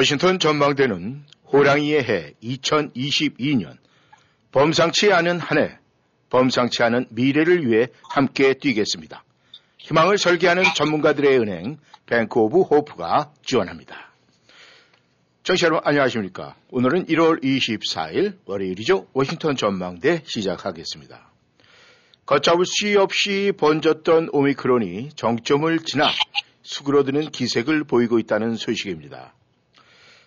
워싱턴 전망대는 호랑이의 해 2022년 범상치 않은 한 해, 범상치 않은 미래를 위해 함께 뛰겠습니다. 희망을 설계하는 전문가들의 은행 Bank of Hope가 지원합니다. 청취자 여러분 안녕하십니까? 오늘은 1월 24일 월요일이죠. 워싱턴 전망대 시작하겠습니다. 걷잡을 수 없이 번졌던 오미크론이 정점을 지나 수그러드는 기색을 보이고 있다는 소식입니다.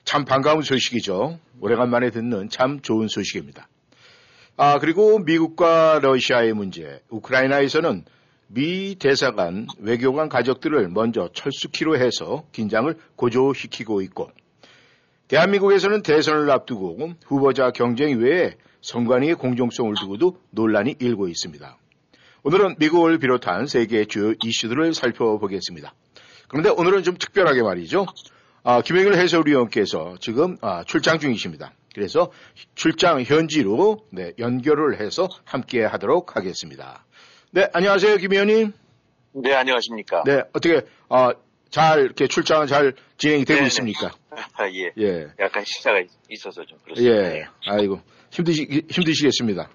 참 반가운 소식이죠. 오래간만에 듣는 참 좋은 소식입니다. 아, 그리고 미국과 러시아의 문제, 우크라이나에서는 미 대사관, 외교관 가족들을 먼저 철수키로 해서 긴장을 고조시키고 있고, 대한민국에서는 대선을 앞두고 후보자 경쟁 외에 선관위의 공정성을 두고도 논란이 일고 있습니다. 오늘은 미국을 비롯한 세계의 주요 이슈들을 살펴보겠습니다. 그런데 오늘은 좀 특별하게 말이죠. 아, 김영일 해설위원께서 지금 아, 출장 중이십니다. 그래서 출장 현지로 네, 연결을 해서 함께 하도록 하겠습니다. 네, 안녕하세요, 김 의원님. 네, 안녕하십니까. 네, 어떻게 아, 잘 이렇게 출장은 잘 진행이 되고 네네. 있습니까? 아, 예. 예, 약간 시차가 있- 있어서 좀 그렇습니다. 예. 아이고 힘드시 힘드시겠습니다.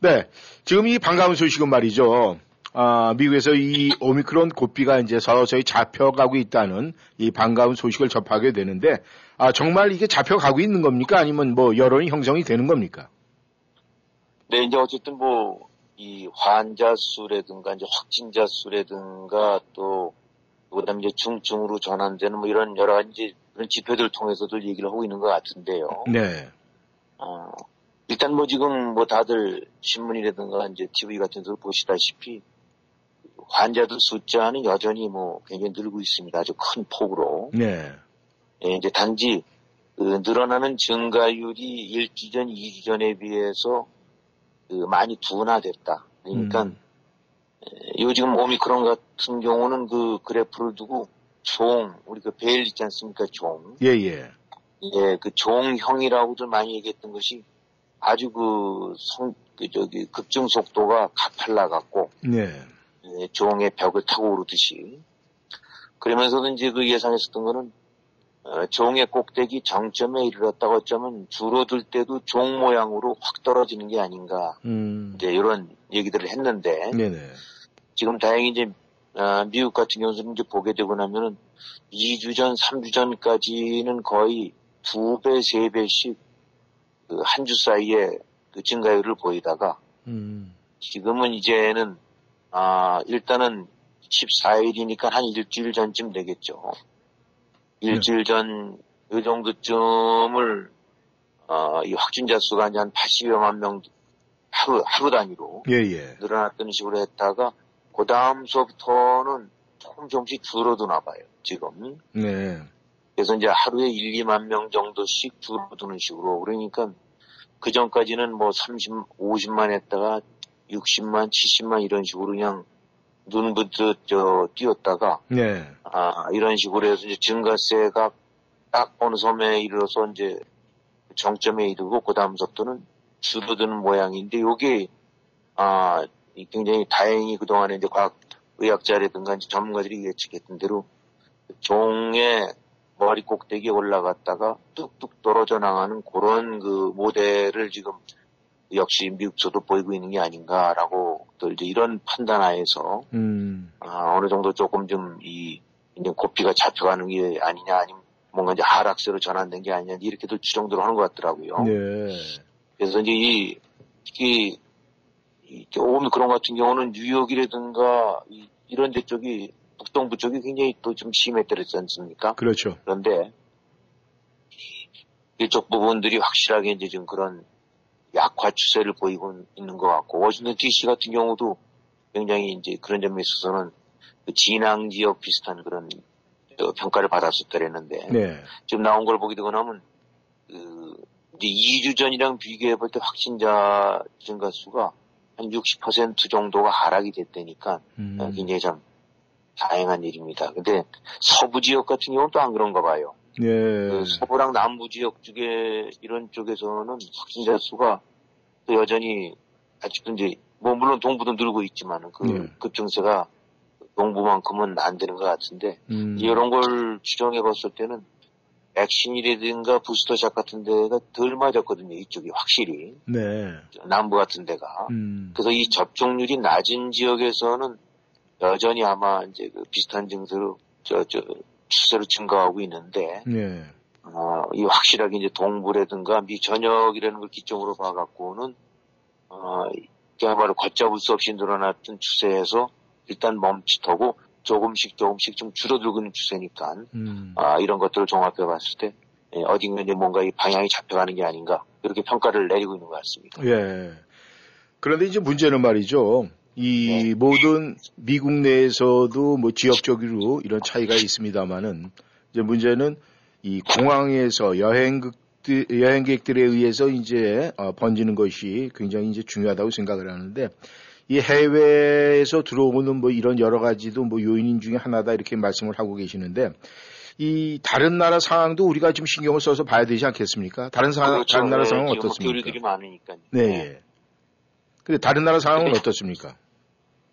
네, 지금 이 반가운 소식은 말이죠. 아, 미국에서 이 오미크론 고삐가 이제 서서히 잡혀가고 있다는 이 반가운 소식을 접하게 되는데, 아, 정말 이게 잡혀가고 있는 겁니까? 아니면 뭐 여론이 형성이 되는 겁니까? 네, 이제 어쨌든 뭐, 이 환자 수라든가, 이제 확진자 수라든가, 또, 그 다음에 이제 중증으로 전환되는 뭐 이런 여러 가지 그런 지표들을 통해서도 얘기를 하고 있는 것 같은데요. 네, 어, 일단 뭐 지금 뭐 다들 신문이라든가 이제 TV 같은 데서 보시다시피 환자들 숫자는 여전히 뭐 굉장히 늘고 있습니다. 아주 큰 폭으로. 네, 예, 이제 단지 그 늘어나는 증가율이 일주 전, 이주 전에 비해서 그 많이 둔화됐다. 그러니까 음. 에, 요 지금 오미크론 같은 경우는 그 그래프를 두고 종, 우리 그 베일 있지 않습니까? 종. 예, 예, 예, 그 종형이라고들 많이 얘기했던 것이 아주 그 성, 그 저기 급증 속도가 가팔라 같고 네, 예, 종의 벽을 타고 오르듯이. 그러면서도 이제 그 예상했었던 거는 어, 종의 꼭대기 정점에 이르렀다고 어쩌면 줄어들 때도 종 모양으로 확 떨어지는 게 아닌가. 음, 이제 이런 얘기들을 했는데 네, 네, 지금 다행히 이제 어, 미국 같은 경우는 이제 보게 되고 나면은 2주 전, 3주 전까지는 거의 두 배, 세 배씩 그 한 주 사이에 그 증가율을 보이다가 음, 지금은 이제는 아 일단은 14일이니까 한 일주일 전쯤 되겠죠. 일주일 전이 정도쯤을 어, 이 확진자 수가 이제 한 80여만 명 하루 하루 단위로 예, 예, 늘어났던 식으로 했다가 그 다음서부터는 조금 조금씩 줄어드나 봐요. 지금 네, 그래서 이제 하루에 1, 2만 명 정도씩 줄어드는 식으로 그러니까 그 전까지는 뭐 30, 50만 했다가 60만, 70만 이런 식으로 그냥 눈부듯 저 뛰었다가 네, 아 이런 식으로 해서 이제 증가세가 딱 어느 섬에 이르러서 이제 정점에 이르고 그 다음서부터는 줄어드는 모양인데 요게 아이 굉장히 다행히 그동안에 이제 과학 의학자라든가 이제 전문가들이 예측했던 대로 종의 머리 꼭대기에 올라갔다가 뚝뚝 떨어져 나가는 그런 그 모델을 지금 역시 미국서도 보이고 있는 게 아닌가라고 또 이제 이런 판단하에서 음, 아, 어느 정도 조금 좀 이 이제 고삐가 잡혀가는 게 아니냐 아니면 뭔가 이제 하락세로 전환된 게 아니냐 이렇게도 추정들을 하는 것 같더라고요. 네, 그래서 이제 이 특히 이 오미크론 같은 경우는 뉴욕이라든가 이, 이런 데 쪽이 북동부 쪽이 굉장히 또 좀 심했더랬지 않습니까? 그렇죠. 그런데 이쪽 부분들이 확실하게 이제 지금 그런 약화 추세를 보이고 있는 것 같고 워싱턴 DC 같은 경우도 굉장히 이제 그런 점에 있어서는 그 진앙 지역 비슷한 그런 저 평가를 받았었더랬는데 네. 지금 나온 걸 보게 되고 나면 그 이제 2주 전이랑 비교해 볼 때 확진자 증가 수가 한 60% 정도가 하락이 됐다니까 음. 어, 굉장히 참 다행한 일입니다. 근데 서부 지역 같은 경우는 또 안 그런가 봐요. 예. 그 서부랑 남부 지역 쪽에 이런 쪽에서는 확진자 수가 또 여전히 아직도 이제 뭐 물론 동부도 늘고 있지만은 그 네. 급증세가 동부만큼은 안 되는 것 같은데 음. 이런 걸 추정해 봤을 때는 백신이라든가 부스터샷 같은 데가 덜 맞았거든요. 이쪽이 확실히 네. 남부 같은 데가 음. 그래서 이 접종률이 낮은 지역에서는 여전히 아마 이제 그 비슷한 증세로 저 저 추세로 증가하고 있는데 네. 어, 이 확실하게 이제 동부라든가 미 전역이라는 걸 기점으로 봐갖고는 어, 그야말로 걷잡을 수 없이 늘어났던 추세에서 일단 멈칫하고 조금씩 조금씩 좀 줄어들고 있는 추세니까 음. 아, 이런 것들을 종합해 봤을 때 예, 어딘가 이제 뭔가 이 방향이 잡혀가는 게 아닌가 그렇게 평가를 내리고 있는 것 같습니다. 예. 그런데 이제 문제는 말이죠. 이 네. 모든 미국 내에서도 뭐 지역적으로 이런 차이가 있습니다만은 이제 문제는 이 공항에서 여행객들 여행객들에 의해서 이제 어, 번지는 것이 굉장히 이제 중요하다고 생각을 하는데 이 해외에서 들어오는 뭐 이런 여러 가지도 뭐 요인 중에 하나다 이렇게 말씀을 하고 계시는데 이 다른 나라 상황도 우리가 좀 신경을 써서 봐야 되지 않겠습니까? 다른 상황 그렇죠. 다른 나라 예, 상황은 지금 뭐 어떻습니까? 교류들이 많으니까. 네. 예. 근데 다른 나라 상황은 네. 어떻습니까?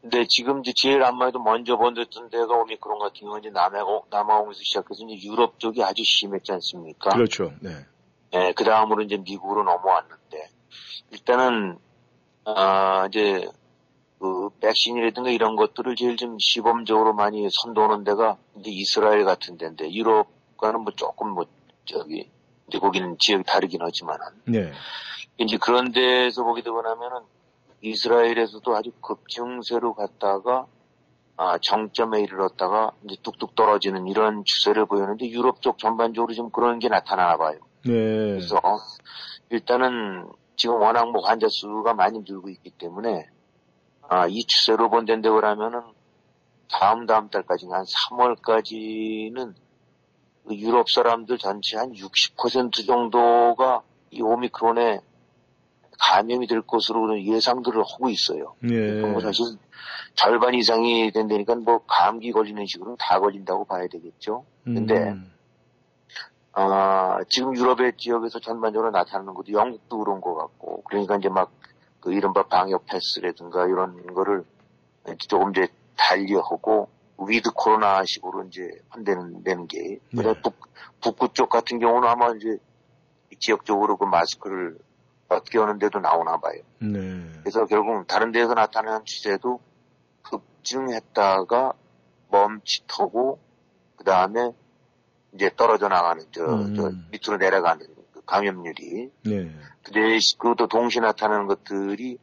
근데 지금 이제 제일 아마도 먼저 번졌던 데가 오미크론 같은 경우는 이제 남해공, 남아공에서 시작해서 이제 유럽 쪽이 아주 심했지 않습니까? 그렇죠. 네. 예, 그 다음으로 이제 미국으로 넘어왔는데, 일단은, 아, 이제, 그, 백신이라든가 이런 것들을 제일 좀 시범적으로 많이 선도하는 데가 이제 이스라엘 같은 데인데, 유럽과는 뭐 조금 뭐, 저기, 이제 거기는 지역이 다르긴 하지만은, 네. 이제 그런 데서 보게 되고 나면은 이스라엘에서도 아주 급증세로 갔다가 아, 정점에 이르렀다가 이제 뚝뚝 떨어지는 이런 추세를 보였는데 유럽 쪽 전반적으로 좀 그런 게 나타나나 봐요. 네. 그래서 일단은 지금 워낙 뭐 환자 수가 많이 늘고 있기 때문에 아, 이 추세로 본다고 그러면은 다음 다음 달까지 한 3월까지는 그 유럽 사람들 전체 한 60% 정도가 이 오미크론에 감염이 될 것으로 예상들을 하고 있어요. 네. 뭐 사실 절반 이상이 된다니까 뭐 감기 걸리는 식으로 다 걸린다고 봐야 되겠죠. 근데 음. 아, 지금 유럽의 지역에서 전반적으로 나타나는 것도 영국도 그런 것 같고, 그러니까 이제 막, 그 이른바 방역 패스라든가 이런 거를 조금 이제 달리하고, 위드 코로나 식으로 이제 한다는, 되는 게, 네. 북, 북구 쪽 같은 경우는 아마 이제 지역적으로 그 마스크를 벗겨 놓는 데도 나오나 봐요. 네. 그래서 결국 다른 데에서 나타나는 추세도 급증했다가 멈칫하고 그 다음에 이제 떨어져 나가는 저, 음. 저 밑으로 내려가는 그 감염률이 네. 근데 그것도 동시에 나타나는 것들이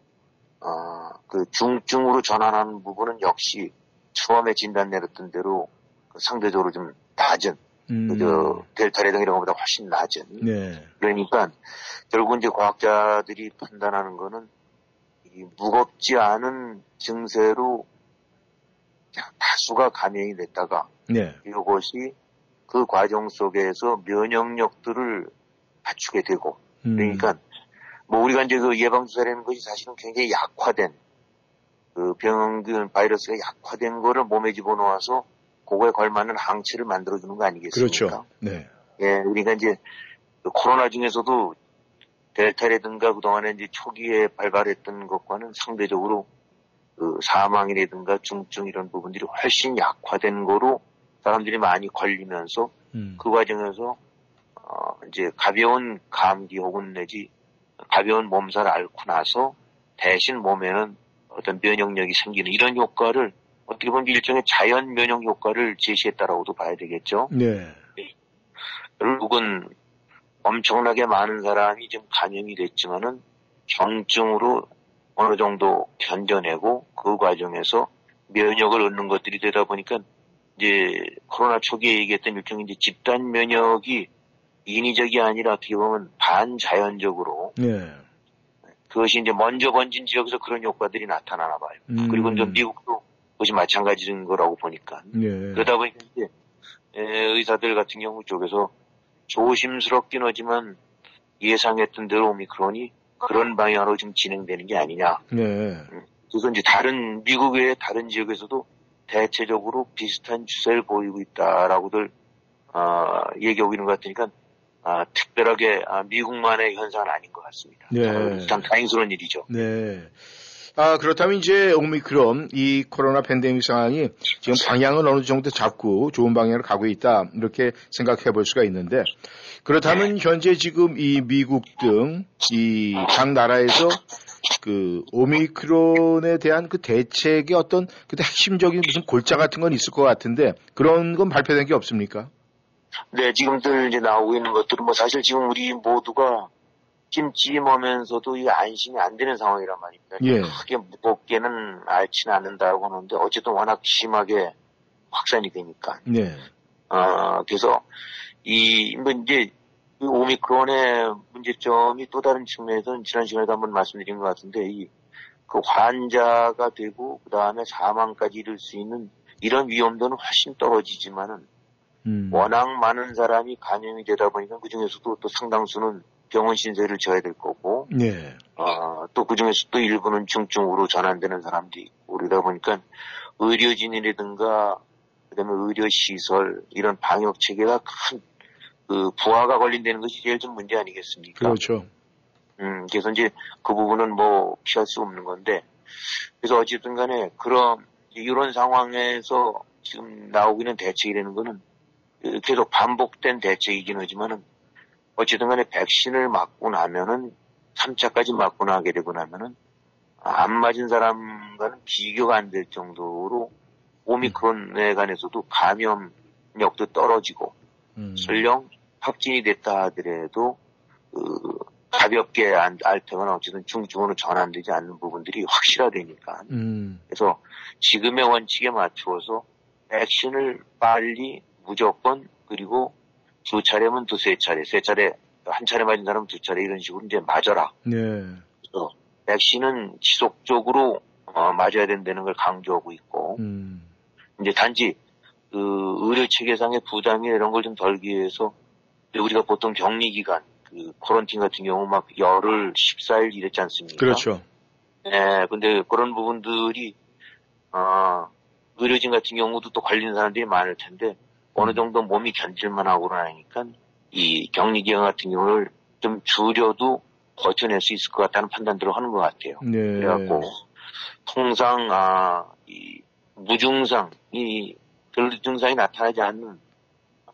어 그 중증으로 전환하는 부분은 역시 처음에 진단 내렸던 대로 그 상대적으로 좀 낮은 음. 그저 델타라든가 이런 것보다 훨씬 낮은 네. 그러니까 결국 이제 과학자들이 판단하는 거는 이 무겁지 않은 증세로 다수가 감염이 됐다가 네. 이것이 그 과정 속에서 면역력들을 갖추게 되고 음. 그러니까 뭐 우리가 이제 그 예방 주사라는 것이 사실은 굉장히 약화된 그 병균 바이러스가 약화된 거를 몸에 집어넣어서 그거에 걸맞는 항체를 만들어주는 거 아니겠습니까? 그렇죠. 네. 예, 우리가 이제 그 코로나 중에서도 델타라든가 그동안에 이제 초기에 발발했던 것과는 상대적으로 그 사망이라든가 중증 이런 부분들이 훨씬 약화된 거로 사람들이 많이 걸리면서 음. 그 과정에서 어 이제 가벼운 감기 혹은 내지 가벼운 몸살을 앓고 나서 대신 몸에는 어떤 면역력이 생기는 이런 효과를 어떻게 보면 일종의 자연 면역 효과를 제시했다라고도 봐야 되겠죠. 네. 결국은 엄청나게 많은 사람이 좀 감염이 됐지만은 경증으로 어느 정도 견뎌내고 그 과정에서 면역을 얻는 것들이 되다 보니까 이제 코로나 초기에 얘기했던 일종의 이제 집단 면역이 인위적이 아니라 어떻게 보면 반자연적으로 네. 그것이 이제 먼저 번진 지역에서 그런 효과들이 나타나나 봐요. 음. 그리고 이제 미국도 그 것이 마찬가지인 거라고 보니까 네. 그러다 보니까 이제 의사들 같은 경우 쪽에서 조심스럽긴 하지만 예상했던 대로 오미크론이 그런 방향으로 지금 진행되는 게 아니냐. 네. 그래서 이제 다른 미국 외의 다른 지역에서도 대체적으로 비슷한 추세를 보이고 있다라고들 어, 얘기하고 있는 것 같으니까 아, 특별하게 아, 미국만의 현상은 아닌 것 같습니다. 네. 참 다행스러운 일이죠. 네. 아, 그렇다면 이제 오미크론 이 코로나 팬데믹 상황이 지금 방향을 어느 정도 잡고 좋은 방향으로 가고 있다. 이렇게 생각해 볼 수가 있는데 그렇다면 현재 지금 이 미국 등 이 각 나라에서 그 오미크론에 대한 그 대책의 어떤 그 핵심적인 무슨 골자 같은 건 있을 것 같은데 그런 건 발표된 게 없습니까? 네, 지금들 이제 나오고 있는 것들은 뭐 사실 지금 우리 모두가 찜찜하면서도 이게 안심이 안 되는 상황이란 말입니다. 예. 크게 무겁게는 앓지는 않는다고 하는데 어쨌든 워낙 심하게 확산이 되니까. 네. 어, 그래서 이, 뭐 이제 그 오미크론의 문제점이 또 다른 측면에서는 지난 시간에도 한번 말씀드린 것 같은데 이 그 환자가 되고 그 다음에 사망까지 이룰 수 있는 이런 위험도는 훨씬 떨어지지만은 음. 워낙 많은 사람이 감염이 되다 보니까 그 중에서도 또 상당수는 병원 신세를 져야 될 거고, 네. 어, 또 그 중에서 또 일부는 중증으로 전환되는 사람들이 있고, 그러다 보니까 의료진이라든가, 그 다음에 의료시설, 이런 방역 체계가 큰, 그, 부하가 걸린다는 것이 제일 좀 문제 아니겠습니까? 그렇죠. 음, 그래서 이제 그 부분은 뭐 피할 수 없는 건데, 그래서 어쨌든 간에 그런, 이런 상황에서 지금 나오고 있는 대책이라는 거는 그 계속 반복된 대책이긴 하지만은 어쨌든 간에 백신을 맞고 나면은 3차까지 맞고 나게 되고 나면은 안 맞은 사람과는 비교가 안 될 정도로 오미크론에 관해서도 감염력도 떨어지고 음. 설령 확진이 됐다 하더라도 그 가볍게 안- 앓다거나 어쨌든 중증으로 전환되지 않는 부분들이 확실하되니까 음. 그래서 지금의 원칙에 맞추어서 백신을 빨리 무조건 그리고 두 차례면 두세 차례, 세 차례, 한 차례 맞은 사람은 두 차례 이런 식으로 이제 맞아라. 네. 그래서 백신은 지속적으로 어, 맞아야 된다는 걸 강조하고 있고 음. 이제 단지 그 의료 체계상의 부담이 이런 걸 좀 덜기 위해서 우리가 보통 격리 기간 그 코런틴 같은 경우 막 열흘 14일 이랬지 않습니까? 그렇죠. 예, 근데 그런 부분들이, 아, 의료진 같은 경우도 또 걸리는 사람들이 많을 텐데, 어느 정도 몸이 견딜만 하고 나니까, 이 격리 기간 같은 경우를 좀 줄여도 버텨낼 수 있을 것 같다는 판단들을 하는 것 같아요. 네. 그래갖고, 통상, 아, 이, 무증상, 이, 별 증상이 나타나지 않는,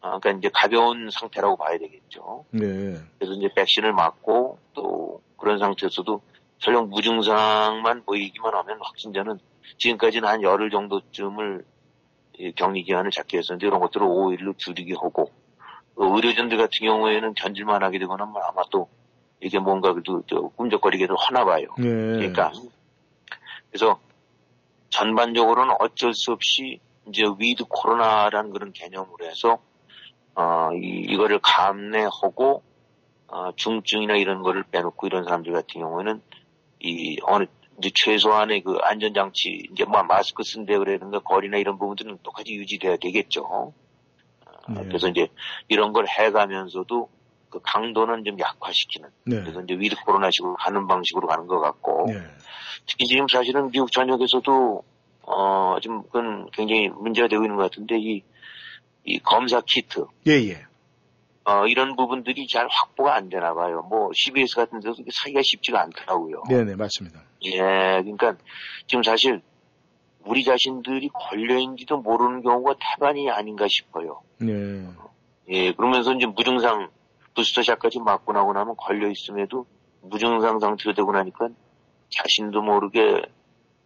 아, 그러니까 이제 가벼운 상태라고 봐야 되겠죠. 네. 그래서 이제 백신을 맞고 또 그런 상태에서도 설령 무증상만 보이기만 하면 확진자는 지금까지는 한 열흘 정도쯤을 이 격리 기간을 잡게 했었는데 이런 것들을 5일로 줄이게 하고 또 의료진들 같은 경우에는 견딜만 하게 되거나 뭐 아마 또 이게 뭔가 그래도 저 꿈적거리게도 하나 봐요. 네. 그러니까 그래서 전반적으로는 어쩔 수 없이 이제 위드 코로나라는 그런 개념으로 해서 어, 이, 이거를 감내하고 어, 중증이나 이런 거를 빼놓고 이런 사람들 같은 경우에는 이 어느 이제 최소한의 그 안전장치 이제 뭐 마스크 쓴다 그러든가 거리나 이런 부분들은 똑같이 유지돼야 되겠죠. 어, 네. 그래서 이제 이런 걸 해가면서도 그 강도는 좀 약화시키는 네. 그래서 이제 위드 코로나 식으로 가는 방식으로 가는 것 같고 네. 특히 지금 사실은 미국 전역에서도 어 지금 그건 굉장히 문제가 되고 있는 것 같은데 이, 이 검사 키트 예, 예. 어 이런 부분들이 잘 확보가 안 되나 봐요. 뭐 CBS 같은 데서 사기가 쉽지가 않더라고요. 네, 네, 맞습니다. 예, 그러니까 지금 사실 우리 자신들이 걸려있는지도 모르는 경우가 태반이 아닌가 싶어요. 네. 예, 그러면서 이제 무증상 부스터샷까지 맞고 나고 나면 걸려 있음에도 무증상 상태가 되고 나니까 자신도 모르게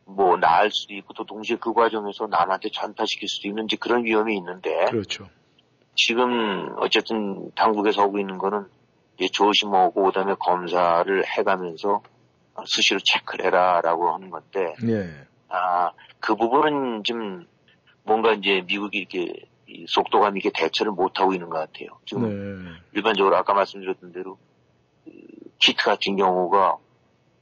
뭐 나을 수도 있고 또 동시에 그 과정에서 남한테 전파시킬 수도 있는 이제 그런 위험이 있는데 그렇죠. 지금 어쨌든 당국에서 하고 있는 거는 이제 조심하고 그다음에 검사를 해가면서 수시로 체크를 해라라고 하는 건데 네. 아, 그 부분은 좀 뭔가 이제 미국이 이렇게 이 속도감 있게 대처를 못 하고 있는 것 같아요. 지금 네. 일반적으로 아까 말씀드렸던 대로 그 키트 같은 경우가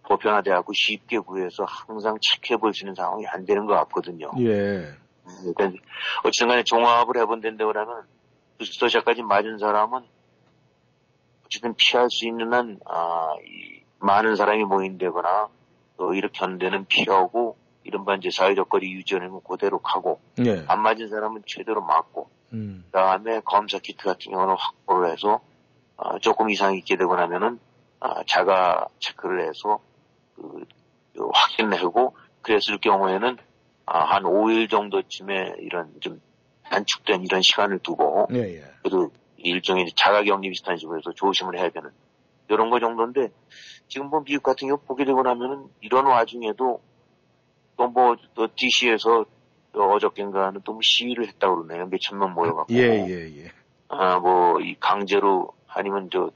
보편화돼갖고 쉽게 구해서 항상 체크해 볼 수 있는 상황이 안 되는 것 같거든요. 예. 그러니까 어쨌든 간에 종합을 해본다고 부스터샷까지 맞은 사람은 어쨌든 피할 수 있는 한, 아, 이, 많은 사람이 모인다거나, 또 이렇게 한 데는 피하고, 이른바 이제 사회적 거리 유지하는 그대로 가고, 네. 안 맞은 사람은 최대로 맞고, 음. 그 다음에 검사 키트 같은 경우는 확보를 해서, 어, 조금 이상이 있게 되고 나면은, 아, 자가 체크를 해서, 그, 그 확인하고, 그랬을 경우에는, 아, 한 5일 정도쯤에 이런 좀 단축된 이런 시간을 두고, 예, 예. 그래도 일종의 자가격리 비슷한 식으로 해서 조심을 해야 되는 이런 거 정도인데 지금 뭐 미국 같은 경우 보게 되고 나면은 이런 와중에도 또뭐 또 DC에서 어저께인가는 또 뭐 시위를 했다고 그러네요 몇천 명 모여갖고 예, 예, 예. 아뭐 이 강제로 아니면 저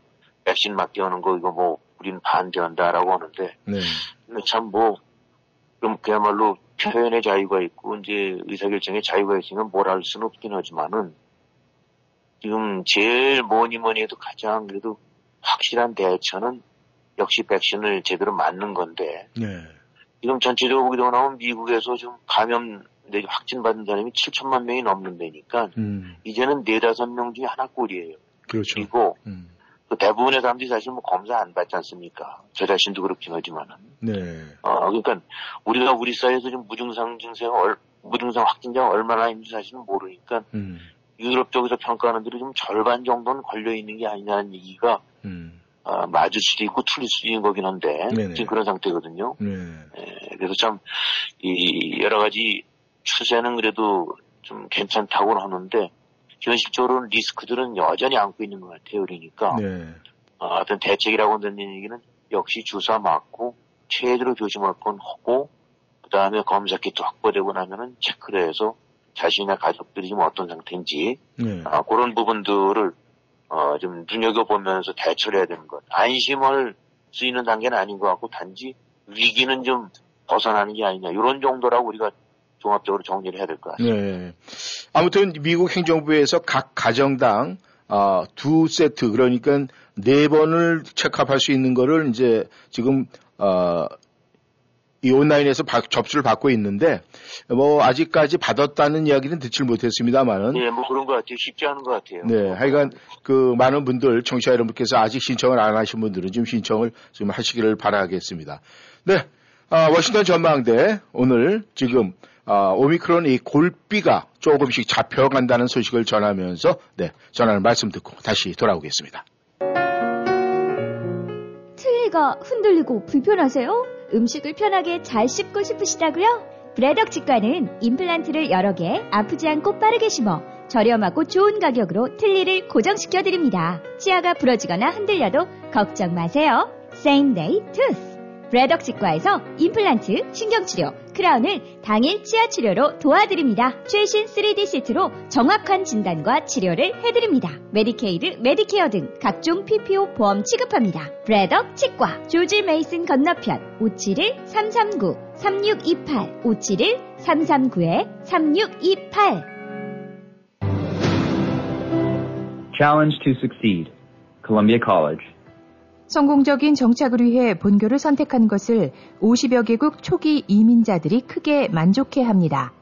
백신 맞게 하는 거 이거 뭐 우리는 반대한다라고 하는데 네. 근데 참 뭐, 그럼 그야말로 표현의 자유가 있고, 이제 의사결정의 자유가 있으면 뭘 할 수는 없긴 하지만은, 지금 제일 뭐니 뭐니 해도 가장 그래도 확실한 대처는 역시 백신을 제대로 맞는 건데, 네. 지금 전체적으로 되고 나면 미국에서 좀 감염, 내 확진 받은 사람이 7천만 명이 넘는 데니까, 음. 이제는 네다섯 명 중에 하나 꼴이에요. 그렇죠. 그리고 음. 그 대부분의 사람들이 사실 뭐 검사 안 받지 않습니까? 저 자신도 그렇긴 하지만은. 네. 어, 그러니까 우리가 우리 사회에서 좀 무증상 증세가 얼, 무증상 확진자가 얼마나 있는지 사실은 모르니까 음. 유럽 쪽에서 평가하는 대로 좀 절반 정도는 걸려 있는 게 아니냐는 얘기가 음. 어, 맞을 수도 있고 틀릴 수도 있는 거긴 한데 네네. 지금 그런 상태거든요. 네. 에, 그래서 참 이 여러 가지 추세는 그래도 좀 괜찮다고는 하는데 현실적으로는 리스크들은 여전히 안고 있는 것 같아요. 그러니까 네. 어, 어떤 대책이라고 듣는 얘기는 역시 주사 맞고 최대로 조심할 건 하고 그 다음에 검사 키트 확보되고 나면은 체크를 해서 자신의 가족들이 지금 어떤 상태인지 네. 아, 그런 부분들을 어, 좀 눈여겨보면서 대처를 해야 되는 것. 안심할 수 있는 단계는 아닌 것 같고 단지 위기는 좀 벗어나는 게 아니냐 이런 정도라고 우리가 종합적으로 정리를 해야 될 것 같습니다. 네. 아무튼 미국 행정부에서 각 가정당 아, 두 세트 그러니까 네 번을 체크할 수 있는 거를 이제 지금 어, 이 온라인에서 바- 접수를 받고 있는데 뭐 아직까지 받았다는 이야기는 듣질 못했습니다만은 예, 뭐 그런 것 같아요. 쉽지 않은 것 같아요. 네, 하여간 그 많은 분들 청취자 여러분께서 아직 신청을 안 하신 분들은 좀 신청을 좀 하시기를 바라겠습니다. 네, 아, 워싱턴 전망대 오늘 지금 아, 오미크론 이 골비가 조금씩 잡혀간다는 소식을 전하면서 네 전하는 말씀 듣고 다시 돌아오겠습니다. 트위가 흔들리고 불편하세요? 음식을 편하게 잘 씹고 싶으시다고요? 브레덕 치과는 임플란트를 여러 개 아프지 않고 빠르게 심어 저렴하고 좋은 가격으로 틀니를 고정시켜 드립니다. 치아가 부러지거나 흔들려도 걱정 마세요. Same Day Tooth. Braddock 치과에서 임플란트, 신경치료, 크라운을 당일 치아 치료로 도와드립니다. 최신 3D CT로 정확한 진단과 치료를 해드립니다. Medicaid, Medicare 등 각종 PPO 보험 취급합니다. Braddock 치과, George Mason 건너편 571-339-3628 571-339-3628 Challenge to succeed. Columbia College. 성공적인 정착을 위해 본교를 선택한 것을 50여 개국 초기 이민자들이 크게 만족해 합니다.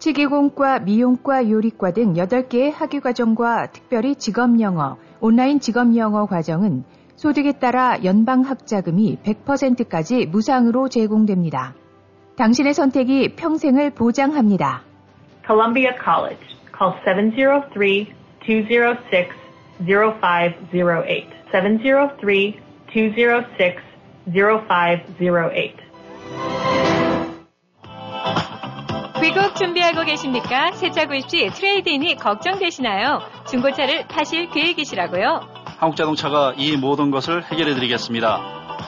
치기공과, 미용과, 요리과 등 8개의 학위 과정과 특별히 직업 영어, 온라인 직업 영어 과정은 소득에 따라 연방 학자금이 100%까지 무상으로 제공됩니다. 당신의 선택이 평생을 보장합니다. Columbia College. Call 703-206-0508. 703-206-0508. 귀국 준비하고 계십니까? 세차 구입 시 트레이드인이 걱정되시나요? 중고차를 파실 계획이시라고요? 한국자동차가 이 모든 것을 해결해 드리겠습니다.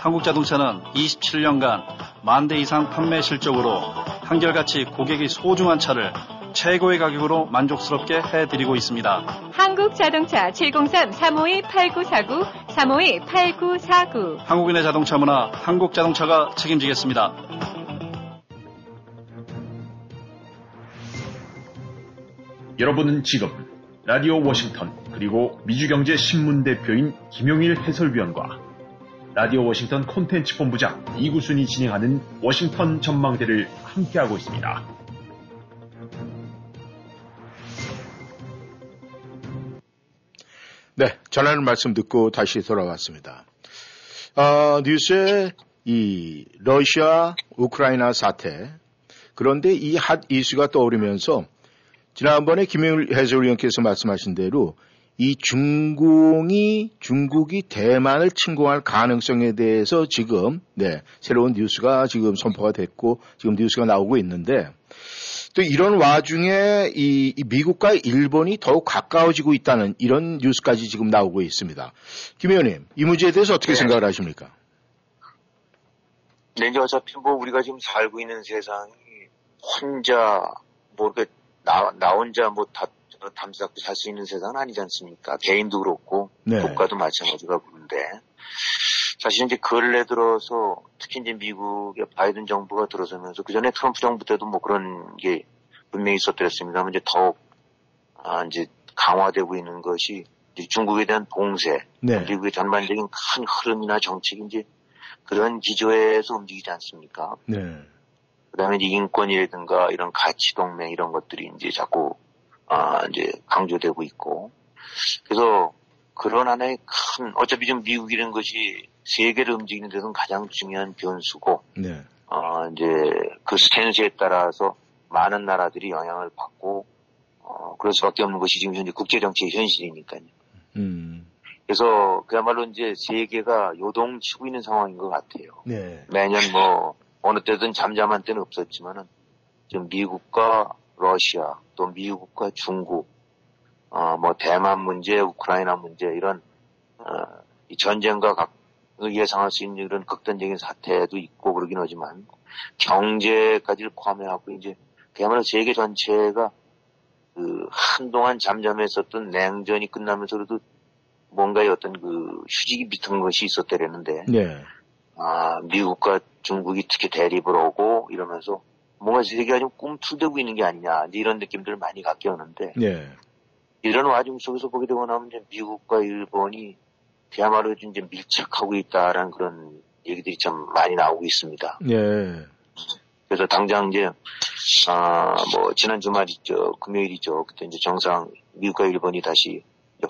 한국자동차는 27년간 만 대 이상 판매 실적으로 한결같이 고객이 소중한 차를 최고의 가격으로 만족스럽게 해드리고 있습니다. 한국자동차 703-352-8949, 352-8949. 한국인의 자동차 문화, 한국자동차가 책임지겠습니다. 여러분은 지금 라디오 워싱턴 그리고 미주경제 신문 대표인 김용일 해설위원과 라디오 워싱턴 콘텐츠 본부장 이구순이 진행하는 워싱턴 전망대를 함께하고 있습니다. 네, 전하는 말씀 듣고 다시 돌아왔습니다. 어, 뉴스에 이 러시아 우크라이나 사태 그런데 이 핫 이슈가 떠오르면서 지난번에 김영일 해설위원께서 말씀하신 대로 이 중공이 중국이 대만을 침공할 가능성에 대해서 지금 네, 새로운 뉴스가 지금 선포가 됐고 지금 뉴스가 나오고 있는데 또 이런 와중에 이, 이 미국과 일본이 더욱 가까워지고 있다는 이런 뉴스까지 지금 나오고 있습니다. 김 의원님, 이 문제에 대해서 어떻게 네. 생각을 하십니까? 근데 이제 어차피 뭐 우리가 지금 살고 있는 세상이 혼자 뭐 이렇게 나, 나 혼자 뭐 다, 담사고 살 수 있는 세상은 아니지 않습니까? 개인도 그렇고 네. 국가도 마찬가지가 그런데 사실 이제 근래 들어서 특히 이제 미국의 바이든 정부가 들어서면서 그 전에 트럼프 정부 때도 뭐 그런 게 분명히 있었더랬습니다만 이제 더욱 아 이제 강화되고 있는 것이 중국에 대한 봉쇄, 네. 미국의 전반적인 큰 흐름이나 정책이 이제 그런 기조에서 움직이지 않습니까? 네. 그 다음에 이제 인권이라든가 이런 가치 동맹 이런 것들이 이제 자꾸, 아, 이제 강조되고 있고. 그래서 그런 하나의 큰, 어차피 지금 미국이라는 것이 세계를 움직이는 데서는 가장 중요한 변수고, 네. 어, 이제 그 스탠스에 따라서 많은 나라들이 영향을 받고, 어, 그럴 수밖에 없는 것이 지금 현재 국제 정치의 현실이니까요. 음. 그래서 그야말로 이제 세계가 요동치고 있는 상황인 것 같아요. 네. 매년 뭐 어느 때든 잠잠한 때는 없었지만은 지금 미국과 러시아 또 미국과 중국 어 뭐 대만 문제, 우크라이나 문제 이런 어 이 전쟁과 각 예상할 수 있는 이런 극단적인 사태도 있고 그러긴 하지만 경제까지를 포함해갖고 이제 그야말로 세계 전체가 그 한동안 잠잠했었던 냉전이 끝나면서 그래도 뭔가의 어떤 그 휴직이 비슷한 것이 있었다랬는데 네. 아, 미국과 중국이 특히 대립을 오고 이러면서 뭔가 세계가 좀 꿈틀대고 있는 게 아니냐 이런 느낌들을 많이 갖게 오는데 네. 이런 와중 속에서 보게 되고 나면 이제 미국과 일본이 그야말로 이제 밀착하고 있다라는 그런 얘기들이 참 많이 나오고 있습니다. 네. 그래서 당장 이제 아뭐 지난 주말이죠 금요일이죠 그때 이제 정상 미국과 일본이 다시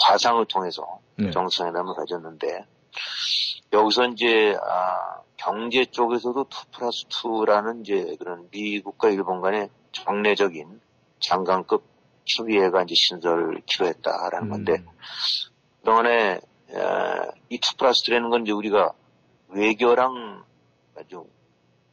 화상을 통해서 네. 정상회담을 가졌는데 여기서 이제 아, 경제 쪽에서도 2 플러스 2라는 이제 그런 미국과 일본 간의 정례적인 장관급 협의회가 이제 신설을 기로했다라는 건데 그동안에 이2 플러스 2라는 건 이제 우리가 외교랑 아주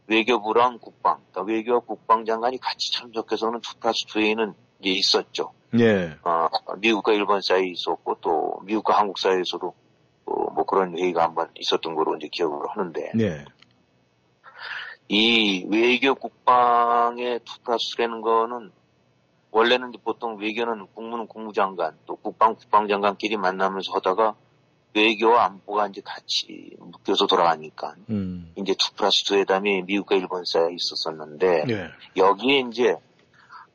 외교부랑 국방, 그러니까 외교와 국방장관이 같이 참석해서는 2 플러스 2에는 이제 있었죠. 네. 어, 미국과 일본 사이에 있었고 또 미국과 한국 사이에서도 어, 뭐 그런 회의가 한 번 있었던 거로 이제 기억을 하는데 네. 이 외교 국방의 two plus 라는 거는 원래는 보통 외교는 국무는 국무장관 또 국방 국방장관끼리 만나면서 하다가 외교와 안보가 이제 같이 묶여서 돌아가니까 음. 이제 two plus two 회담이 미국과 일본 사이에 있었었는데 네. 여기에 이제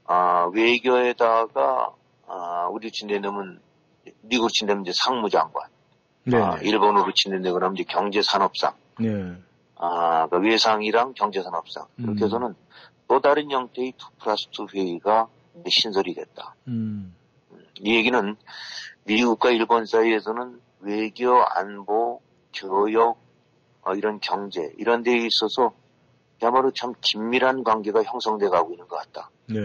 아, 외교에다가 아, 우리 친대되면 미국 친대면 이제 상무장관, 네. 아, 일본으로 그러면 이제 경제산업상, 네. 아, 그 외상이랑 경제산업상 이렇게 음. 해서는 또 다른 형태의 2 플러스 2 회의가 신설이 됐다. 음. 이 얘기는 미국과 일본 사이에서는 외교, 안보, 교역, 어, 이런 경제 이런 데에 있어서 그야말로 참 긴밀한 관계가 형성돼 가고 있는 것 같다. 네.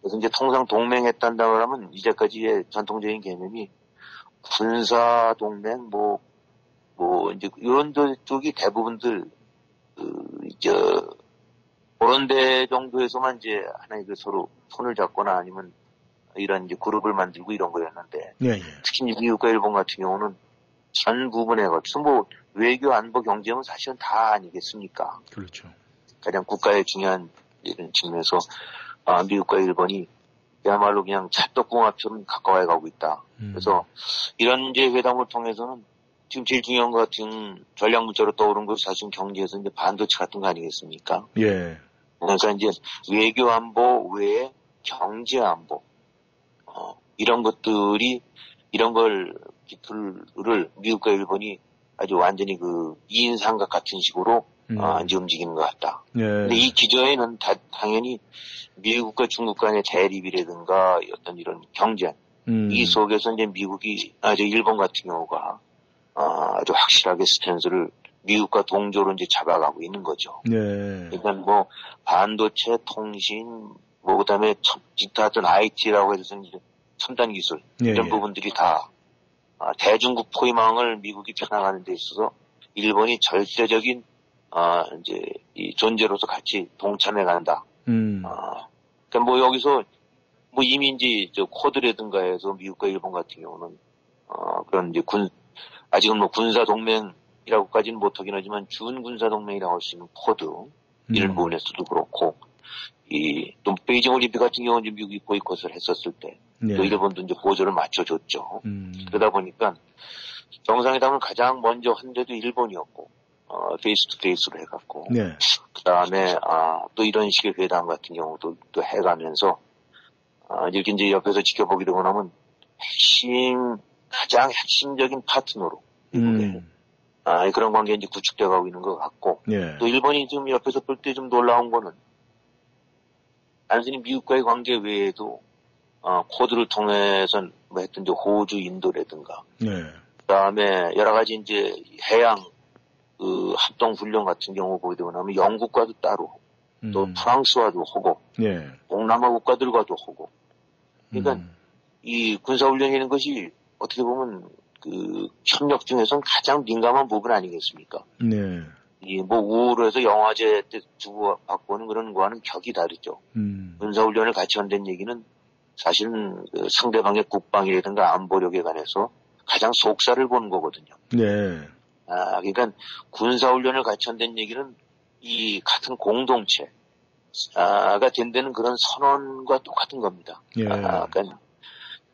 그래서 이제 통상 동맹했단다 그러면 이제까지의 전통적인 개념이 군사 동맹 뭐, 뭐, 이제 이런 데 쪽이 대부분들, 그, 저, 그런 데 정도에서만 이제 하나의 그 서로 손을 잡거나 아니면 이런 이제 그룹을 만들고 이런 거였는데 네. 특히 이제 미국과 일본 같은 경우는 전 부분에 걸쳐서 뭐 외교, 안보, 경제는 사실은 다 아니겠습니까? 그렇죠. 가장 국가의 중요한 이런 측면에서 아, 미국과 일본이 그야말로 그냥 찰떡궁합처럼 가까워해 가고 있다. 음. 그래서 이런 이제 회담을 통해서는 지금 제일 중요한 것 같은 전략 문자로 떠오른 것이 사실 경제에서 이제 반도체 같은 거 아니겠습니까? 예. 그러니까 이제 외교 안보 외에 경제 안보 어, 이런 것들이 이런 걸 기틀을 미국과 일본이 아주 완전히 그 이인삼각 같은 식으로 음. 아, 이제 움직이는 것 같다. 예. 근데 이 기조에는 다- 당연히 미국과 중국 간의 대립이라든가 어떤 이런 경쟁 음. 이 속에서 이제 미국이, 아, 저 일본 같은 경우가, 아, 아주 확실하게 스탠스를 미국과 동조로 이제 잡아가고 있는 거죠. 네. 그러니까 뭐, 반도체, 통신, 뭐, 그 다음에 기타 어떤 IT라고 해서 이제 첨단 기술, 예, 이런 예. 부분들이 다, 아, 대중국 포위망을 미국이 펴나가는 데 있어서 일본이 절대적인, 아, 이제, 이 존재로서 같이 동참해 간다. 음. 아, 그러니까 뭐 여기서 뭐 이민지 저 쿼드라든가 해서 미국과 일본 같은 경우는 어 그런 이제 군 아직은 뭐 군사 동맹이라고까지는 못하긴 하지만 준 군사 동맹이라고 할 수 있는 쿼드 이런 음. 부분에서도 그렇고 이 또 베이징 올림픽 같은 경우는 이제 미국이 보이콧을 했었을 때또 네. 일본도 이제 보조를 맞춰줬죠. 음. 그러다 보니까 정상회담을 가장 먼저 한 데도 일본이었고 어 face to face로 해갖고 네. 그 다음에, 아, 또 이런 식의 회담 같은 경우도 또 해가면서, 아, 이렇게 이제 옆에서 지켜보게 되고 나면, 핵심, 가장 핵심적인 파트너로, 음. 아, 그런 관계 이제 구축돼 가고 있는 것 같고, 네. 또 일본이 지금 옆에서 볼 때 좀 놀라운 거는, 단순히 미국과의 관계 외에도, 어, 코드를 통해서 뭐 했던 이제 호주, 인도라든가, 네. 그 다음에 여러 가지 이제 해양, 그 합동 훈련 같은 경우 보게 되고 나면 영국과도 따로, 또 음. 프랑스와도 하고, 네. 동남아 국가들과도 하고. 그러니까 음. 이 군사훈련이라는 것이 어떻게 보면 그 협력 중에선 가장 민감한 부분 아니겠습니까? 네. 이뭐 우호로해서 영화제 때 주고 받고는 그런 거와는 격이 다르죠. 음. 군사훈련을 같이 한다는 얘기는 사실은 그 상대방의 국방이라든가 안보력에 관해서 가장 속살을 보는 거거든요. 네. 아, 그러니까 군사훈련을 같이 한다는 얘기는 이 같은 공동체, 아가 된다는 그런 선언과 똑같은 겁니다. 예. 아, 그러니까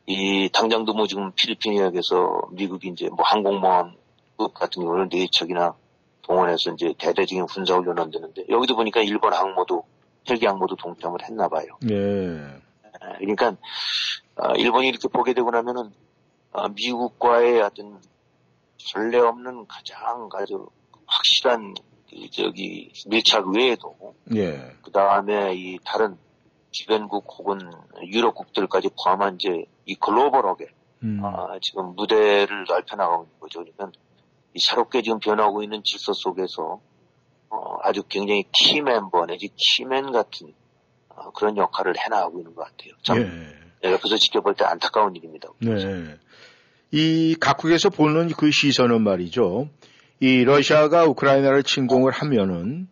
이 당장도 뭐 지금 필리핀 해역에서 미국이 이제 뭐 항공모함급 같은 경우는 네 척이나 동원해서 이제 대대적인 군사 훈련을 한다는데 여기도 보니까 일본 항모도 헬기 항모도 동참을 했나 봐요. 네. 아, 그러니까 아, 일본이 이렇게 보게 되고 나면은 아, 미국과의 어떤 전례 없는 가장 아주 확실한 이 저기 밀착 외에도 예. 그 다음에 이 다른 주변국 혹은 유럽국들까지 포함한 이제 이 글로벌하게 음. 아, 지금 무대를 넓혀나가고 있는 거죠. 이 새롭게 지금 변하고 있는 질서 속에서 어, 아주 굉장히 키 멤버 내지 키맨 같은 어, 그런 역할을 해나가고 있는 것 같아요. 참 예. 옆에서 지켜볼 때 안타까운 일입니다. 네. 이 각국에서 보는 그 시선은 말이죠. 이 러시아가 우크라이나를 침공을 하면은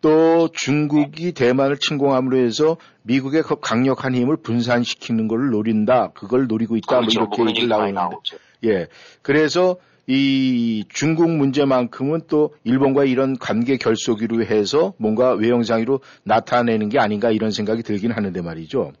또 중국이 대만을 침공함으로 해서 미국의 그 강력한 힘을 분산시키는 걸 노린다. 그걸 노리고 있다. 뭐 그렇죠. 뭐 이렇게 얘기를 나오는데. 예. 그래서 이 중국 문제만큼은 또 일본과 이런 관계 결속으로 해서 뭔가 외형상으로 나타내는 게 아닌가 이런 생각이 들긴 하는데 말이죠.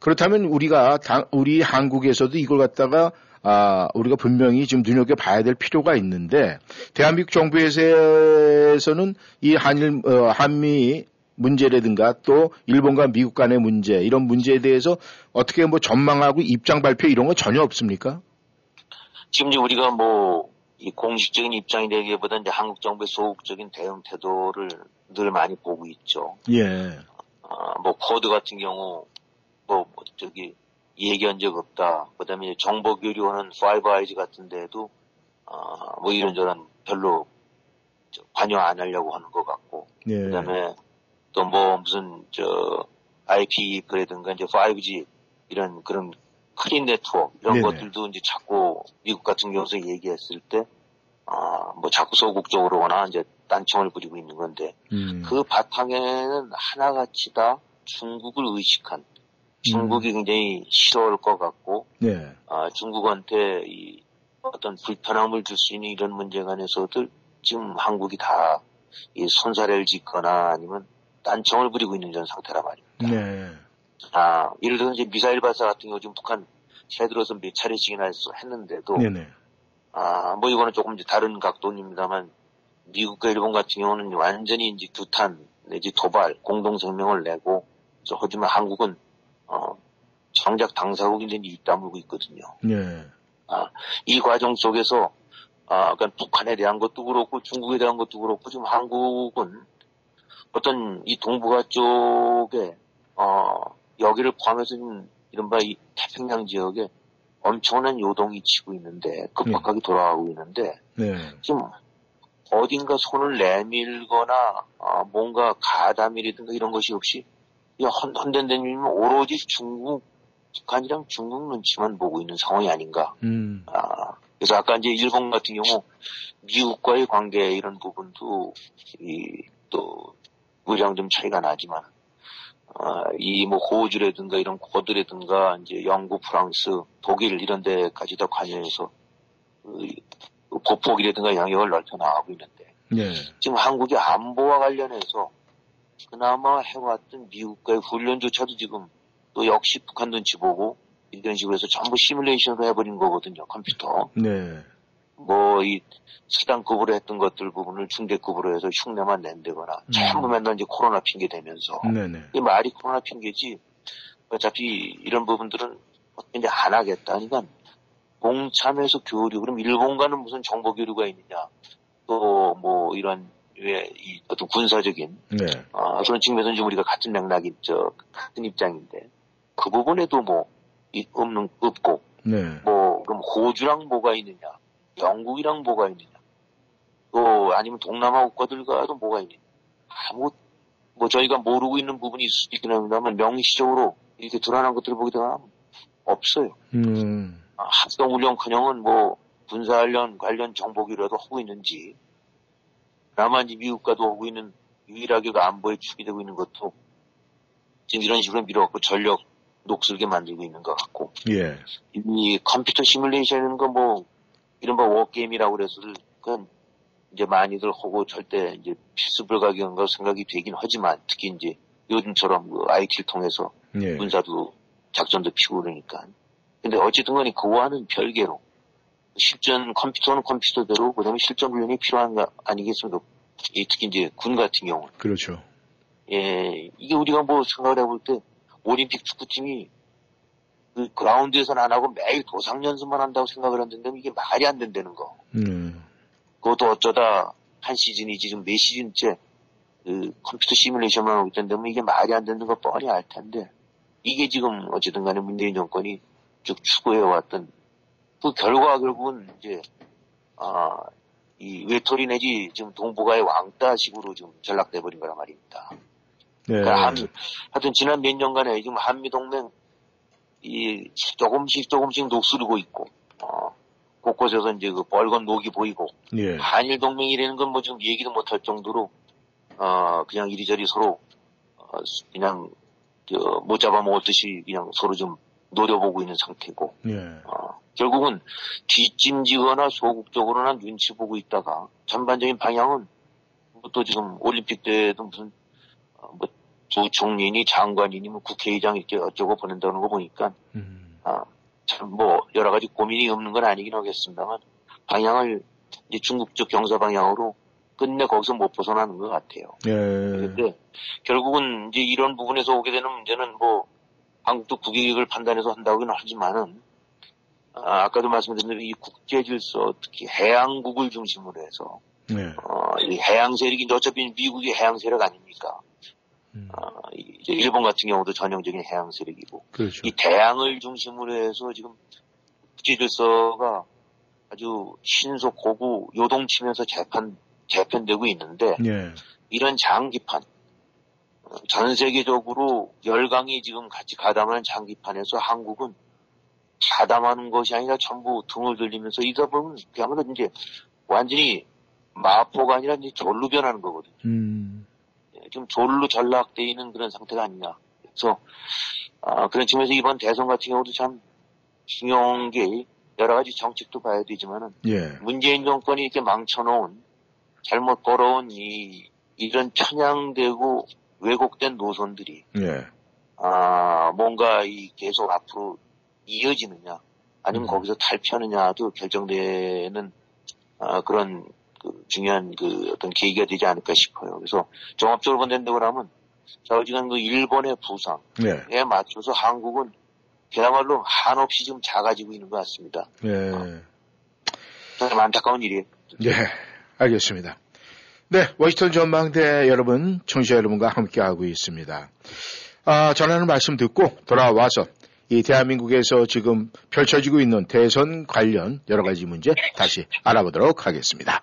그렇다면 우리가 당- 우리 한국에서도 이걸 갖다가 아, 우리가 분명히 지금 눈여겨봐야 될 필요가 있는데, 대한민국 정부에서는 이 한일, 어, 한미 문제라든가 또 일본과 미국 간의 문제, 이런 문제에 대해서 어떻게 뭐 전망하고 입장 발표 이런 거 전혀 없습니까? 지금 이제 우리가 뭐, 이 공식적인 입장이 되기보다 이제 한국 정부의 소극적인 대응 태도를 늘 많이 보고 있죠. 예. 아, 뭐, 쿼드 같은 경우, 뭐, 뭐 저기, 얘기한 적 없다. 그 다음에 정보 교류하는 파이브 아이즈 같은 데도, 아, 뭐 이런저런 별로 저 관여 안 하려고 하는 것 같고. 예. 그 다음에 또 뭐 무슨, 저, IP라든가 이제 5G 이런 그런 클린 네트워크 이런 네네. 것들도 이제 자꾸 미국 같은 경우서 얘기했을 때, 아, 뭐 자꾸 소극적으로거나 이제 딴청을 부리고 있는 건데, 음. 그 바탕에는 하나같이 다 중국을 의식한 중국이 굉장히 싫어할 것 같고 네. 아, 중국한테 이 어떤 불편함을 줄 수 있는 이런 문제 관해서들 지금 한국이 다 이 손사래를 짓거나 아니면 딴청을 부리고 있는 이런 상태란 말이에요. 네. 아, 예를 들어서 이제 미사일 발사 같은 경우 지금 북한 새 들어서 몇 차례씩이나 했- 했는데도 네네. 아, 뭐 이거는 조금 이제 다른 각도입니다만 미국과 일본 같은 경우는 완전히 이제 규탄 내지 도발 공동 성명을 내고 저 하지만 한국은 어 정작 당사국인데 입 다물고 있거든요. 네. 아, 이 과정 속에서 아, 그러니까 북한에 대한 것도 그렇고 중국에 대한 것도 그렇고 지금 한국은 어떤 이 동북아 쪽에 어 여기를 포함해서 이른바 이 태평양 지역에 엄청난 요동이 치고 있는데 급박하게 돌아가고 있는데 네. 지금 어딘가 손을 내밀거나 아, 뭔가 가담이라든가 이런 것이 없이 그냥 헌, 헌된다면 오로지 중국 북한이랑 중국 눈치만 보고 있는 상황이 아닌가. 음. 아, 그래서 아까 이제 일본 같은 경우 미국과의 관계 이런 부분도 이 또 의량 좀 차이가 나지만 아, 이뭐 호주라든가 이런 고들라든가 이제 영국, 프랑스, 독일 이런 데까지 다 관여해서 그 보폭이라든가 영역을 넓혀 나가고 있는데 네. 지금 한국의 안보와 관련해서 그나마 해왔던 미국과의 훈련조차도 지금 또 역시 북한 눈치 보고 이런 식으로 해서 전부 시뮬레이션으로 해버린 거거든요 컴퓨터 네. 뭐 이 수단급으로 했던 것들 부분을 중대급으로 해서 흉내만 낸다거나 음. 전부 맨날 이제 코로나 핑계 대면서 네네. 이 말이 코로나 핑계지 어차피 이런 부분들은 이제 안 하겠다 그러니까 공참에서 교류 그럼 일본과는 무슨 정보 교류가 있느냐 또 뭐 이런 왜이 어떤 군사적인 네. 아, 그런 측면에서 지금 우리가 같은 맥락이 저 같은 입장인데 그 부분에도 뭐 이- 없는 없고 네. 뭐 그럼 호주랑 뭐가 있느냐 영국이랑 뭐가 있느냐 또 아니면 동남아 국가들과도 뭐가 있느냐 아무 뭐 저희가 모르고 있는 부분이 있을 수도 있긴 합니다만 명시적으로 이렇게 드러난 것들을 보게 되면 없어요. 음. 아, 합동 훈련 커녕은 뭐 군사훈련 관련 정보기라도 하고 있는지 이제 미국과도 하고 있는 유일하게 그 안보에 축이 되고 있는 것도 지금 이런 식으로 밀어갖고 전력 녹슬게 만들고 있는 것 같고 예. 이 컴퓨터 시뮬레이션은 거뭐 이른바 워게임이라고 그래서 그건 이제 많이들 하고 절대 이제 필수 불가결한 거 생각이 되긴 하지만 특히 이제 요즘처럼 그 IT를 통해서 예. 군사도 작전도 피고 그러니까. 근데 어쨌든 간에 그와는 별개로 실전 컴퓨터는 컴퓨터대로 그다음에 실전 훈련이 필요한 거 아니겠습니까? 이 특히 이제 군 같은 경우 그렇죠. 예 이게 우리가 뭐 생각을 해볼 때 올림픽 축구팀이 그 그라운드에서는 안 하고 매일 도상 연습만 한다고 생각을 했는데 이게 말이 안 된다는 거. 음. 그것도 어쩌다 한 시즌이지 지금 몇 시즌째 그 컴퓨터 시뮬레이션만 하고 있던데 이게 말이 안 되는 거 뻔히 알 텐데 이게 지금 어쨌든 간에 문재인 정권이 쭉 추구해왔던 그 결과 결국은 이제 아 이 외톨이 내지 지금 동북아의 왕따식으로 지금 전락돼 버린 거란 말입니다. 네. 그러니까 한, 하여튼 지난 몇 년간에 지금 한미 동맹 이 조금씩 조금씩 녹슬고 있고 어, 곳곳에서 이제 그 빨간 녹이 보이고 예. 한일 동맹이라는 건 뭐 지금 얘기도 못할 정도로 어 그냥 이리저리 서로 어, 그냥 저, 못 잡아먹었듯이 그냥 서로 좀 노려보고 있는 상태고 예. 어, 결국은 뒷짐지거나 소극적으로나 눈치 보고 있다가 전반적인 방향은 뭐또 지금 올림픽 때도 무슨 어, 뭐 부총리니 장관이니 뭐 국회의장 이렇게 어쩌고 보낸다는 거 보니까 음. 아, 참 뭐 여러 가지 고민이 없는 건 아니긴 하겠습니다만 방향을 이제 중국 쪽 경사 방향으로 끝내 거기서 못 벗어나는 것 같아요. 예. 그런데 결국은 이제 이런 부분에서 오게 되는 문제는 뭐 한국도 국익을 판단해서 한다고는 하지만은 아, 아까도 말씀드린 대로 이 국제 질서 특히 해양국을 중심으로 해서 네. 어, 이 해양 세력이 어차피 미국이 해양 세력 아닙니까? 음. 어, 이- 이제 일본 같은 경우도 전형적인 해양 세력이고 그렇죠. 이 대양을 중심으로 해서 지금 국제 질서가 아주 신속 고구 요동치면서 재판 재편되고 있는데 예. 이런 장기판 어, 전 세계적으로 열강이 지금 같이 가담하는 장기판에서 한국은 가담하는 것이 아니라 전부 등을 돌리면서 이다 보면 그야말로 이제 완전히 마포가 아니라 이제 졸로 변하는 거거든요. 음. 예, 좀 졸로 전락돼 있는 그런 상태가 아니냐. 그래서 아, 그런 측면에서 이번 대선 같은 경우도 참 중요한 게 여러 가지 정책도 봐야 되지만은 예. 문재인 정권이 이렇게 망쳐놓은 잘못 걸어온 이 이런 편향되고 왜곡된 노선들이 예. 아 뭔가 이 계속 앞으로 이어지느냐 아니면 음. 거기서 탈피하느냐도 결정되는 아, 그런 그 중요한 그 어떤 계기가 되지 않을까 싶어요. 그래서 종합적으로 본다고 하면 좌우지간 그 일본의 부상에 예. 맞춰서 한국은 그야말로 한없이 지금 작아지고 있는 것 같습니다. 예. 참 안타까운 일이에요. 예. 알겠습니다. 네. 워싱턴 전망대 여러분, 청취자 여러분과 함께하고 있습니다. 아, 전하는 말씀 듣고 돌아와서 이 대한민국에서 지금 펼쳐지고 있는 대선 관련 여러 가지 문제 다시 알아보도록 하겠습니다.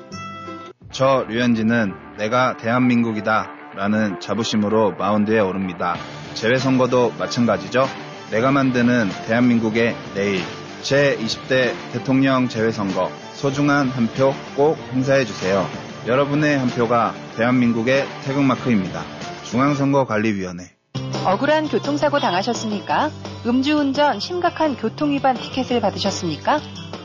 저 류현진은 내가 대한민국이다 라는 자부심으로 마운드에 오릅니다. 재외선거도 마찬가지죠. 내가 만드는 대한민국의 내일 제20대 대통령 재외선거 소중한 한 표 꼭 행사해주세요. 여러분의 한 표가 대한민국의 태극마크입니다. 중앙선거관리위원회 억울한 교통사고 당하셨습니까? 음주운전 심각한 교통위반 티켓을 받으셨습니까?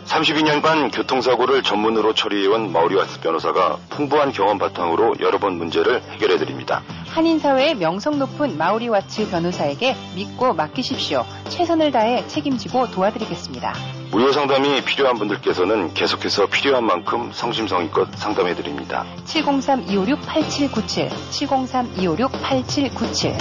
32년 간 교통사고를 전문으로 처리해온 마우리와스 변호사가 풍부한 경험 바탕으로 여러 번 문제를 해결해드립니다. 한인사회의 명성 높은 마우리와츠 변호사에게 믿고 맡기십시오. 최선을 다해 책임지고 도와드리겠습니다. 무료 상담이 필요한 분들께서는 계속해서 필요한 만큼 성심성의껏 상담해드립니다. 703-256-8797 703-256-8797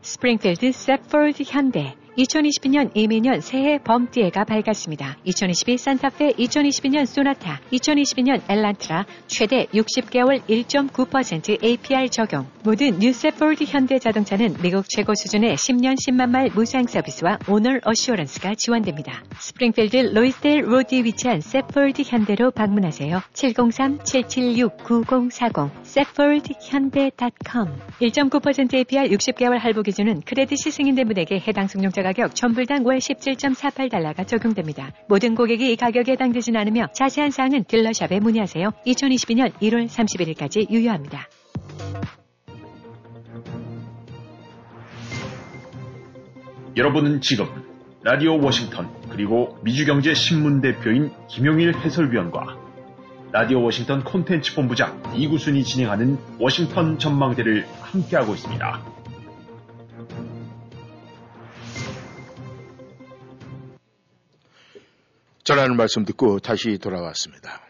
스프링필드 Safford 현대 2022년 임인년 새해 범띠해가 밝았습니다. 2022 산타페, 2022년 소나타, 2022년 엘란트라 최대 60개월 1.9% APR 적용. 모든 new Safford 현대자동차는 미국 최고 수준의 10년 10만 마일 무상 서비스와 owner assurance가 지원됩니다. 스프링필드 Loisdale Road에 위치한 Safford 현대로 방문하세요. 703-776-9040 세폴드현대.com 1.9% APR 60개월 할부 기준은 크레딧이 승인된 분에게 해당 승용차 가격 전불당 월 17.48달러가 적용됩니다. 모든 고객이 이 가격에 해당되진 않으며 자세한 사항은 딜러샵에 문의하세요. 2022년 1월 31일까지 유효합니다. 여러분은 지금 라디오 워싱턴 그리고 미주경제 신문 대표인 김용일 해설위원과 라디오 워싱턴 콘텐츠 본부장 이구순이 진행하는 워싱턴 전망대를 함께하고 있습니다. 전하는 말씀 듣고 다시 돌아왔습니다.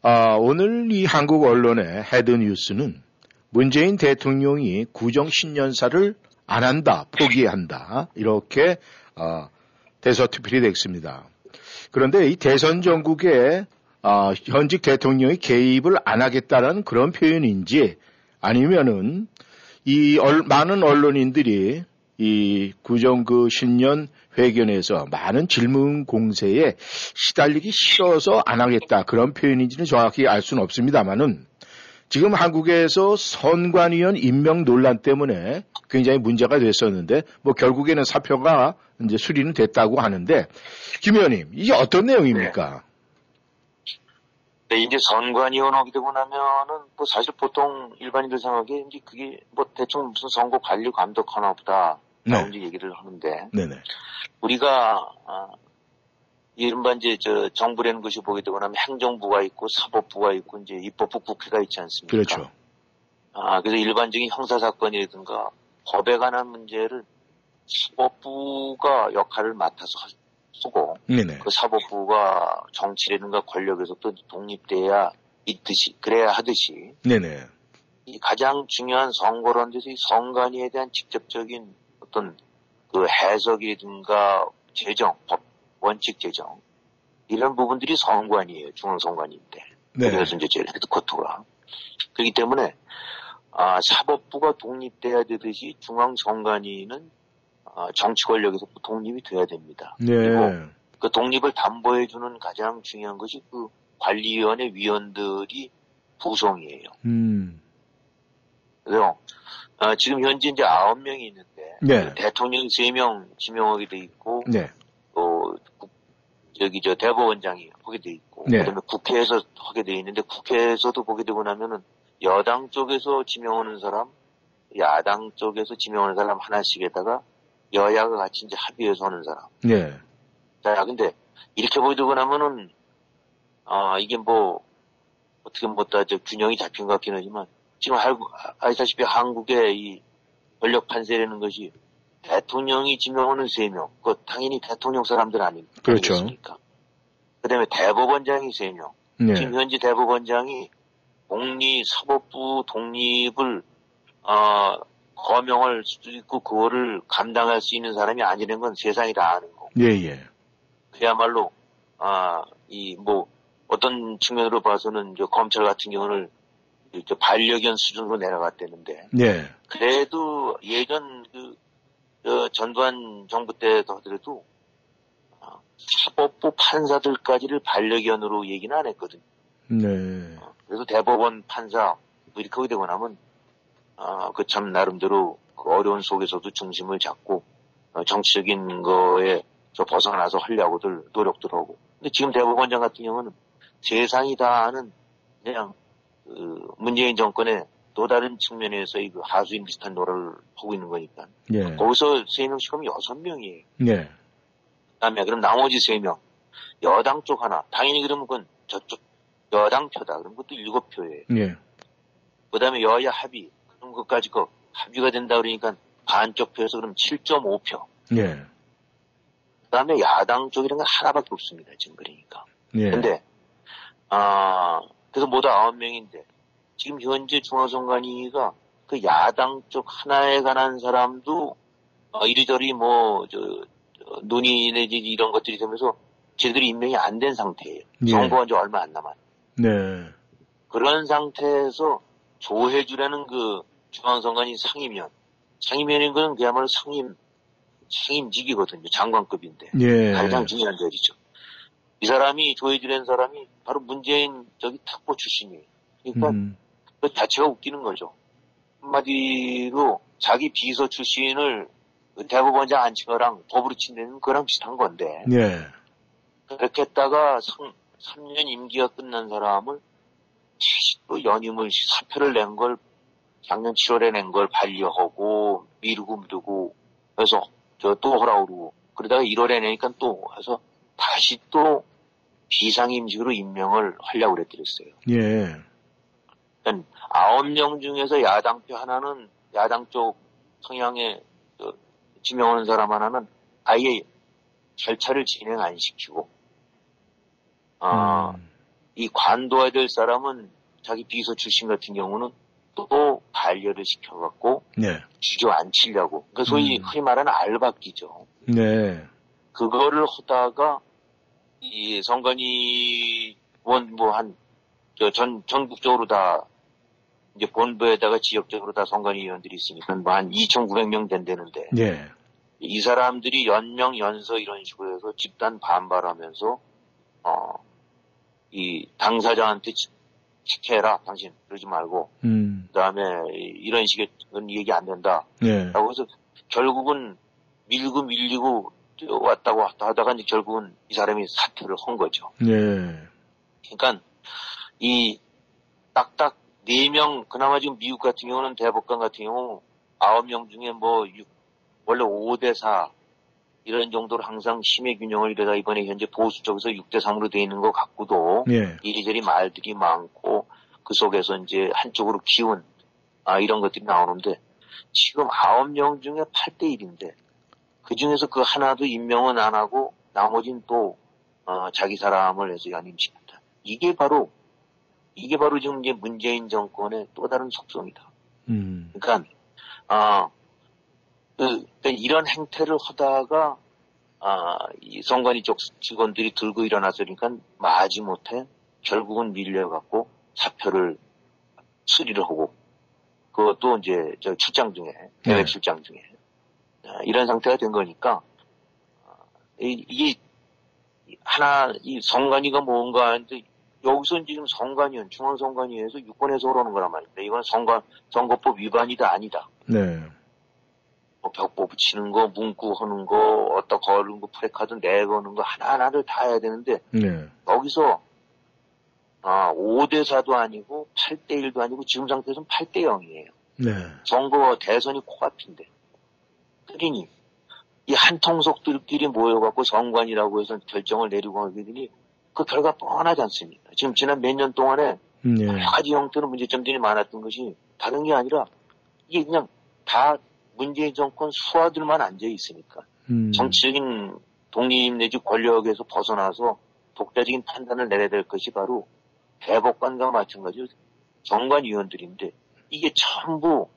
아, 오늘 이 한국 언론의 헤드 뉴스는 문재인 대통령이 구정 신년사를 안 한다, 포기한다, 이렇게 어, 대서특필이 됐습니다. 그런데 이 대선 전국에 어, 현직 대통령이 개입을 안 하겠다라는 그런 표현인지 아니면은 이 얼, 많은 언론인들이 이 구정 그 신년 회견에서 많은 질문 공세에 시달리기 싫어서 안 하겠다 그런 표현인지는 정확히 알 수는 없습니다만은 지금 한국에서 선관위원 임명 논란 때문에 굉장히 문제가 됐었는데 뭐 결국에는 사표가 이제 수리는 됐다고 하는데 김 의원님 이게 어떤 내용입니까? 네, 이제 선관위원 하게 되고 나면은 뭐 사실 보통 일반인들 생각에 이제 그게 뭐 대충 무슨 선거 관리 감독 하나 보다 네. 이제 얘기를 하는데 네네. 우리가 아, 이른바 이제 저 정부라는 것이 보게 되고 나면 행정부가 있고 사법부가 있고 이제 입법부 국회가 있지 않습니까? 그렇죠. 아 그래서 일반적인 형사 사건이라든가 법에 관한 문제를 사법부가 역할을 맡아서 쓰고 네네. 그 사법부가 정치라든가 권력에서 또 독립돼야 있듯이 그래야 하듯이 네네. 이 가장 중요한 선거론 데서 이 선관위에 대한 직접적인 어떤 그 해석이든가 제정, 법, 원칙 제정 이런 부분들이 선관이에요. 중앙선관위인데. 네. 그래서 이제 제일 헤드쿼터가. 그렇기 때문에 아, 사법부가 독립돼야 되듯이 중앙선관위는 아, 정치 권력에서 독립이 돼야 됩니다. 네. 그리고 그 독립을 담보해주는 가장 중요한 것이 그 관리위원회 위원들이 구성이에요. 음. 그래서 어, 지금 현재 이제 아홉 명이 있는데 네. 대통령 세 명 지명하게 돼 있고 네. 또 국- 저기 저 대법원장이 하게 돼 있고 네. 그다음에 국회에서 하게 돼 있는데 국회에서도 보게 되고 나면은 여당 쪽에서 지명하는 사람, 야당 쪽에서 지명하는 사람 하나씩에다가 여야가 같이 이제 합의해서 하는 사람. 네. 자, 근데 이렇게 보게 되고 나면은 아 이게 뭐 어떻게 뭐다 저 균형이 잡힌 것 같긴 하지만 지금 알, 아시다시피 한국의 이 권력 판세라는 것이 대통령이 지명하는 세 명, 그 당연히 대통령 사람들 아니, 그렇죠. 아니겠습니까? 그다음에 대법원장이 세 명. 네. 지금 현재 대법원장이 독립 사법부 독립을 어, 거명할 수도 있고 그거를 감당할 수 있는 사람이 아니라는 건 세상이 다 아는 거. 예, 예. 그야말로 아이 뭐 어떤 측면으로 봐서는 이제 검찰 같은 경우는 이제 반려견 수준으로 내려갔다는데 예. 그래도 예전 그 저, 전두환 정부 때도 하더라도 아, 사법부 판사들까지를 반려견으로 얘기는 안 했거든요. 네. 그래서 대법원 판사 뭐 이렇게 되고 나면 아, 그참 나름대로 그 어려운 속에서도 중심을 잡고 어, 정치적인 거에 저 벗어나서 하려고들 노력들 하고. 근데 지금 대법원장 같은 경우는 세상이 다 아는 그냥 그 문재인 정권의 또 다른 측면에서의 그 하수인 비슷한 노래를 하고 있는 거니까. 예. 거기서 세 명씩 하면 여섯 명이에요. 예. 그다음에 그럼 나머지 세 명 여당 쪽 하나 당연히 그러면 그건 저쪽 여당 표다 그럼 그것도 일곱 표예요. 예. 그다음에 여야 합의 그럼 그까지 그 합의가 된다 그러니까 반쪽 표에서 그럼 7.5표. 예. 그다음에 야당 쪽이라는 건 하나밖에 없습니다 지금 그러니까. 예. 근데 아 그래서 모두 아홉 명인데 지금 현재 중앙선관위가 그 야당 쪽 하나에 관한 사람도 어, 이리저리 뭐저 논의 내지 이런 것들이 되면서 제대로 임명이 안 된 상태예요. 예. 선거한 지 얼마 안 남았. 네. 그런 상태에서 조혜주라는 그 중앙선관위 상임위원, 상임위원인 건 그야말로 상임 상임직이거든요. 장관급인데 예. 가장 중요한 자리죠. 이 사람이 조혜주라는 사람이 바로 문재인 저기 탁보 출신이에요. 그러니까 음. 그 자체가 웃기는 거죠. 한마디로 자기 비서 출신을 그 대법원장 앉힌 거랑 법으로 친다는 거랑 비슷한 건데 예. 그렇게 했다가 3, 년 임기가 끝난 사람을 다시 또 연임을 사표를 낸 걸 작년 7월에 낸 걸 반려하고 미루고 미루고 그래서 저또 그러고 그러다가 1월에 내니까 또 해서 다시 또 비상임직으로 임명을 하려고 그랬더랬어요. 예. 그러니까 아홉 명 중에서 야당표 하나는 야당 쪽 성향에 저, 지명하는 사람 하나는 아예 절차를 진행 안 시키고 아, 이 관둬야 될 사람은 자기 비서 출신 같은 경우는 또 반려를 시켜갖고 네. 주저앉히려고 그 소위 음. 흔히 말하는 알박기죠. 네. 그거를 하다가 이 선관위 원 뭐한 전 전국적으로 다 이제 본부에다가 지역적으로 다 선관위원들이 있으니까 뭐 한 2,900명 된다는데 예. 이 사람들이 연명 연서 이런 식으로 해서 집단 반발하면서 어 이 당사자한테 지- 지켜라 당신 그러지 말고 음. 그다음에 이- 이런 식의 그런 얘기 안 된다. 예. 라고 해서 결국은 밀고 밀리고 왔다고 왔다 하다가 이제 결국은 이 사람이 사퇴를 한 거죠. 예. 그러니까 이 딱딱 네 명 그나마 지금 미국 같은 경우는 대법관 같은 경우 아홉 명 중에 뭐 육- 원래 5대 4 이런 정도로 항상 심의 균형을 이러다 이번에 현재 보수 쪽에서 6대 3으로 돼 있는 것 같고도 예. 이리저리 말들이 많고 그 속에서 이제 한쪽으로 키운 아, 이런 것들이 나오는데 지금 아홉 명 중에 8대 1인데 그 중에서 그 하나도 임명은 안 하고 나머지는 또 어, 자기 사람을 해서 연임시켰다. 이게 바로 이게 바로 지금 이제 문재인 정권의 또 다른 속성이다. 음. 그러니까 아, 그, 그러니까 이런 행태를 하다가 아, 이 선관위 쪽 직원들이 들고 일어나서니까 마지 못해 결국은 밀려갖고 사표를 수리를 하고 그것도 이제 저 출장 중에 해외 네. 출장 중에 아, 이런 상태가 된 거니까 아, 이- 이게 하나 이 선관위가 뭔가 하는데 여기서 지금 선관위원 중앙선관위에서 유권해서 그러는 거란 말입니다. 이건 선관 선거법 위반이다 아니다. 네. 뭐 벽보 붙이는 거, 문구 하는 거, 어떤 거는 거, 프레카드 내거는 거 하나하나를 다 해야 되는데 네. 여기서 아, 5대 4도 아니고 8대 1도 아니고 지금 상태에서는 8대 0이에요. 네. 선거 대선이 코앞인데. 그러니 이 한통속들끼리 모여갖고 선관이라고 해서 결정을 내리고 하게 되니 그 결과 뻔하지 않습니까? 지금 지난 몇 년 동안에 예. 여러 가지 형태로 문제점들이 많았던 것이 다른 게 아니라 이게 그냥 다 문재인 정권 수하들만 앉아 있으니까 음. 정치적인 독립 내지 권력에서 벗어나서 독자적인 판단을 내려야 될 것이 바로 대법관과 마찬가지로 정관위원들인데 이게 전부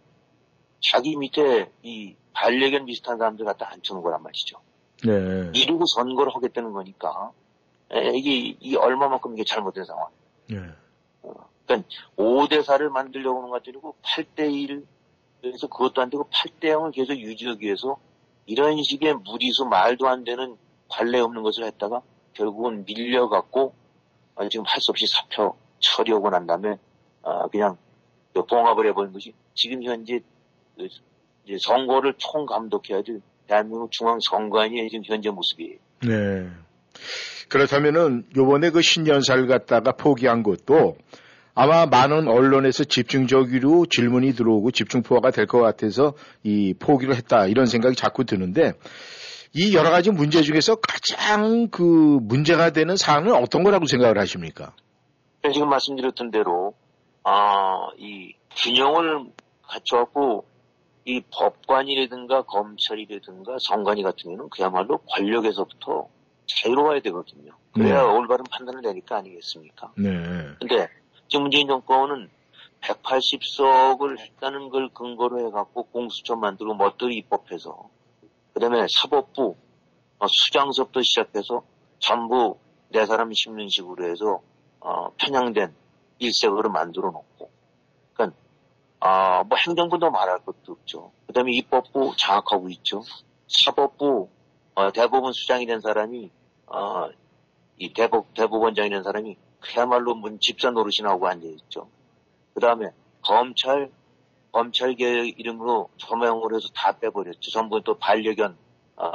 자기 밑에 이 반려견 비슷한 사람들 갖다 앉혀놓은 거란 말이죠. 네. 이루고 선거를 하겠다는 거니까 에, 이게, 이게 얼마만큼 이게 잘못된 상황. 네. 그러니까 5대 4를 만들려고 하는 것도 아니고 8대 1 그래서 그것도 안 되고 8대 0을 계속 유지하기 위해서 이런 식의 무리수 말도 안 되는 관례 없는 것을 했다가 결국은 밀려갖고 어, 지금 할 수 없이 사표 처리하고 난 다음에 어, 그냥 그 봉합을 해버린 것이 지금 현재 그 이제 선거를 총감독해야 될 대한민국 중앙선관위의 지금 현재 모습이에요. 네. 그렇다면은 요번에 그 신년사를 갖다가 포기한 것도 아마 많은 언론에서 집중적으로 질문이 들어오고 집중포화가 될 것 같아서 이 포기를 했다 이런 생각이 자꾸 드는데 이 여러 가지 문제 중에서 가장 그 문제가 되는 사안은 어떤 거라고 생각을 하십니까? 네, 지금 말씀드렸던 대로 아, 이 균형을 갖춰갖고 이 법관이라든가 검찰이라든가 선관위 같은 경우는 그야말로 권력에서부터 자유로워야 되거든요. 그래야 네. 올바른 판단을 내니까 아니겠습니까? 네. 근데 지금 문재인 정권은 180석을 했다는 걸 근거로 해갖고 공수처 만들고 멋들이 입법해서 그다음에 사법부 어, 수장서부터 시작해서 전부 내 사람 심는 식으로 해서 어, 편향된 일색으로 만들어 놓고 아, 뭐 행정부도 말할 것도 없죠. 그 다음에 입법부 장악하고 있죠. 사법부 어, 대법원 수장이 된 사람이 어, 이 대법 대법원장이 된 사람이 그야말로 문 집사 노릇이 나오고 앉아 있죠. 그 다음에 검찰 검찰 개혁 이름으로 조명으로 해서 다 빼버렸죠. 전부 또 반려견 어,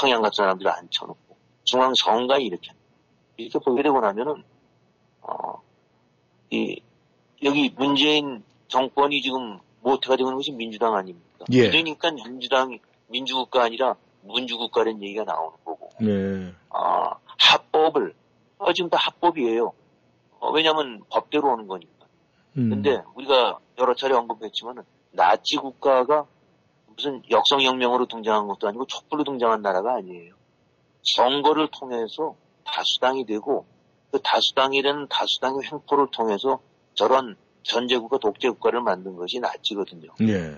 성향 같은 사람들을 앉혀놓고 중앙 선관위 이렇게 이렇게 보게 되고 나면은 어, 이 여기 문재인 정권이 지금 모태가 되는 것이 민주당 아닙니까? 예. 그러니까 민주당 민주국가 아니라 문주국가라는 얘기가 나오는 거고 네. 아, 합법을, 어, 지금 다 합법이에요. 어, 왜냐면 법대로 오는 거니까. 음. 근데 우리가 여러 차례 언급했지만은, 나치 국가가 무슨 역성혁명으로 등장한 것도 아니고 촛불로 등장한 나라가 아니에요. 선거를 통해서 다수당이 되고, 그 다수당이라는 다수당의 횡포를 통해서 저런 전제국가 독재국가를 만든 것이 나치거든요. 네.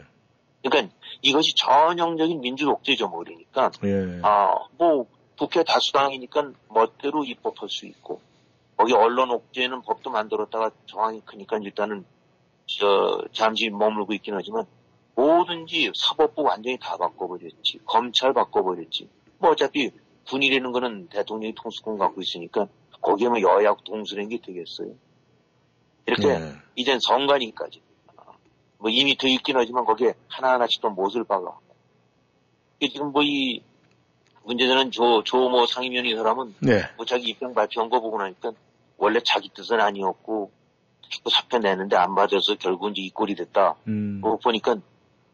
그러니까 이것이 전형적인 민주독재죠, 뭐 그러니까. 예. 아, 뭐, 국회 다수당이니까 멋대로 입법할 수 있고, 거기 언론 옥죄는 법도 만들었다가 정황이 크니까 일단은, 저, 잠시 머물고 있긴 하지만, 뭐든지 사법부 완전히 다 바꿔버렸지. 검찰 바꿔버렸지. 뭐 어차피 군이라는 거는 대통령이 통수권 갖고 있으니까, 거기에 뭐 여야 동수라는 게 되겠어요. 이렇게, 네. 이젠 선관위까지. 뭐 이미 더 있긴 하지만 거기에 하나하나씩 또 못을 박아. 지금 뭐 이 문제되는 조, 조모 상임위원 이 사람은 네. 뭐 자기 입장 발표한 거 보고 나니까 원래 자기 뜻은 아니었고 자꾸 사표 내는데 안 받아서 결국 이제 이 꼴이 됐다. 음. 뭐 보니까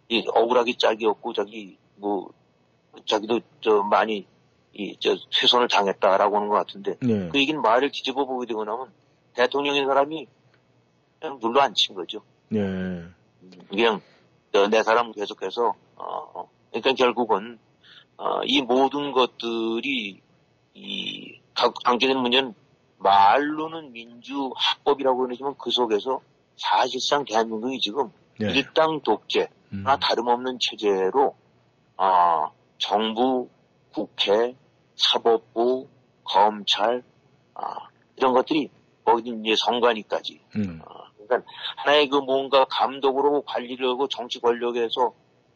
이 억울하기 짝이 없고 자기 뭐 자기도 저 많이 이저 훼손을 당했다라고 하는 것 같은데 네. 그 얘기는 말을 뒤집어 보게 되고 나면 대통령인 사람이 그냥 눌러 앉힌 거죠. 네. 그냥 저내 사람 계속해서 어, 어. 그러니까 결국은 어, 이 모든 것들이 이 강- 강조되는 문제는 말로는 민주 합법이라고 그러지만 그 속에서 사실상 대한민국이 지금 네. 일당 독재 음. 나 다름없는 체제로 아 정부, 국회, 사법부, 검찰 아 이런 것들이 거기 이제 선관위까지 음. 그러니까 하나의 그 뭔가 감독으로 관리를 하고 정치 권력에서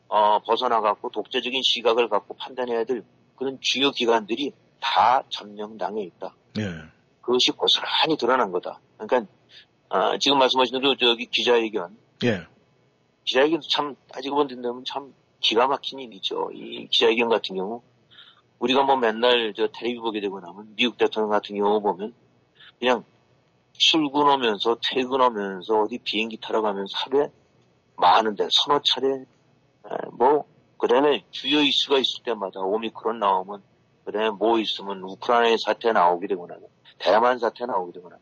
어, 벗어나갖고 독재적인 시각을 갖고 판단해야 될 그런 주요 기관들이 다 점령당해 있다. 네. 그것이 고스란히 드러난 거다. 그러니까 어, 지금 말씀하신 대로 저기 기자회견, 예. 기자회견도 참 따지고 본다면 참 기가 막힌 일이죠. 이 기자회견 같은 경우 우리가 뭐 맨날 저 텔레비 보게 되고 나면 미국 대통령 같은 경우 보면 그냥 출근하면서 퇴근하면서 어디 비행기 타러 가면서 하루에 많은데 서너 차례 에, 뭐 그다음에 주요 이슈가 있을 때마다 오미크론 나오면 그다음에 뭐 있으면 우크라이나 사태 나오게 되거나 대만 사태 나오게 되거나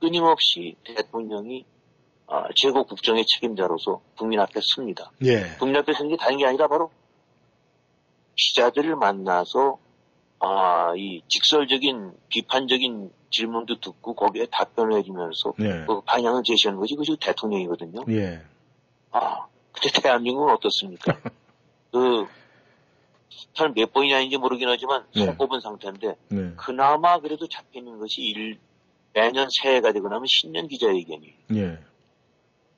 끊임없이 대통령이 아, 최고 국정의 책임자로서 국민 앞에 섭니다. 예. 국민 앞에 서는 게 다른 게 아니라 바로 기자들을 만나서 아, 이 직설적인 비판적인 질문도 듣고 거기에 답변을 해주면서 예. 그 방향을 제시하는 것이 그것이 대통령이거든요. 예. 아, 근데 대한민국은 어떻습니까? 그, 잘몇 번이냐인지 모르긴 하지만 네. 손꼽은 상태인데 네. 그나마 그래도 잡히는 것이 일, 매년 새해가 되고 나면 신년 기자회견이 예.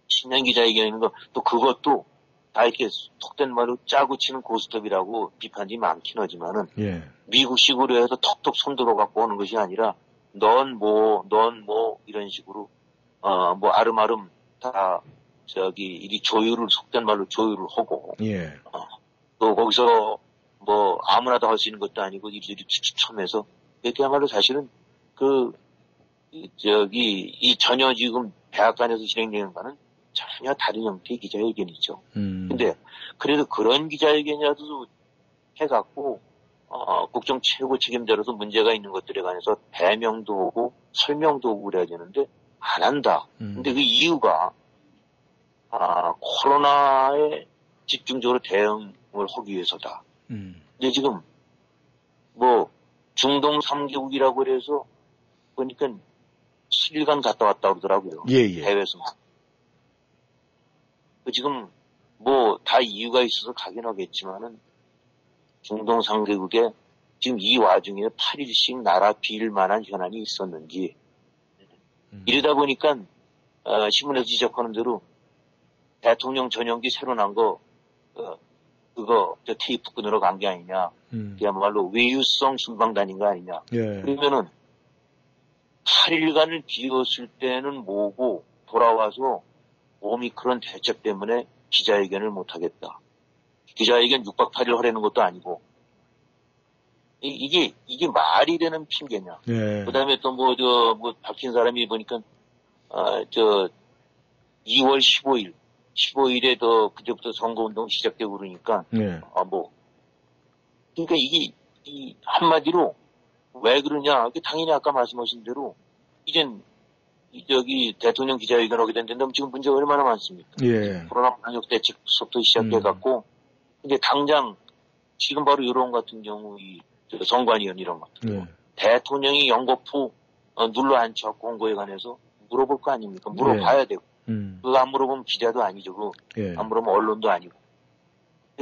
신년 기자회견인 거, 또 그것도 다 이렇게 속된 말로 짜고 치는 고스톱이라고 비판이 많긴 하지만은 예. 미국식으로 해서 톡톡 손들어 갖고 오는 것이 아니라 넌 뭐, 넌 뭐 이런 식으로 어 뭐 아름아름 다 저기 이 조율을 속된 말로 조율을 하고 예. 또 거기서 뭐 아무나 다할수 있는 것도 아니고 이리저리 추첨해서 그야말로 사실은 그 이, 저기 이 전혀 지금 백악관에서 진행되는 거는 전혀 다른 형태의 기자회견이죠. 음. 근데 그래도 그런 기자회견이라도 해갖고 어, 국정 최고 책임자로서 문제가 있는 것들에 관해서 대명도 하고 설명도 하고 그래야 되는데 안 한다. 음. 근데 그 이유가 아, 코로나에 집중적으로 대응을 하기 위해서다. 음. 근데 지금 뭐 중동 3개국이라고 그래서 보니까 7일간 갔다 왔다 그러더라고요. 예, 예. 해외에서. 그 지금 뭐 다 이유가 있어서 가긴 하겠지만은 중동 3개국에 지금 이 와중에 8일씩 나라 비일 만한 현안이 있었는지 이러다 보니까 어, 신문에서 지적하는 대로 대통령 전용기 새로 난거 어, 그거 저 테이프 끊으러 간 게 아니냐 음. 그야말로 외유성 순방단인 거 아니냐 예. 그러면은 8일간을 비웠을 때는 뭐고 돌아와서 오미크론 대책 때문에 기자회견을 못 하겠다. 기자회견 6박 8일 하려는 것도 아니고 이, 게 이게 말이 되는 핑계냐. 예. 그다음에 또 뭐 저뭐 밝힌 사람이 보니까 아저 2월 15일 15일에 더 그때부터 선거운동 시작되고 그러니까 예. 아뭐 그러니까 이게 이 한마디로 왜 그러냐 그 당연히 아까 말씀하신 대로 이젠 이 저기 대통령 기자회견 하게 됐는데 지금 문제가 얼마나 많습니까? 예. 코로나 방역 대책부터 시작해갖고 이제 당장 지금 바로 이런 같은 경우 이저 선관위원 이런 것 예. 대통령이 연거푸 어, 눌러 앉혀갖고 온 거에 관해서 물어볼 거 아닙니까? 물어봐야 되고 음. 그거 안 물어보면 기자도 아니죠. 그거 예. 안 물어보면 언론도 아니고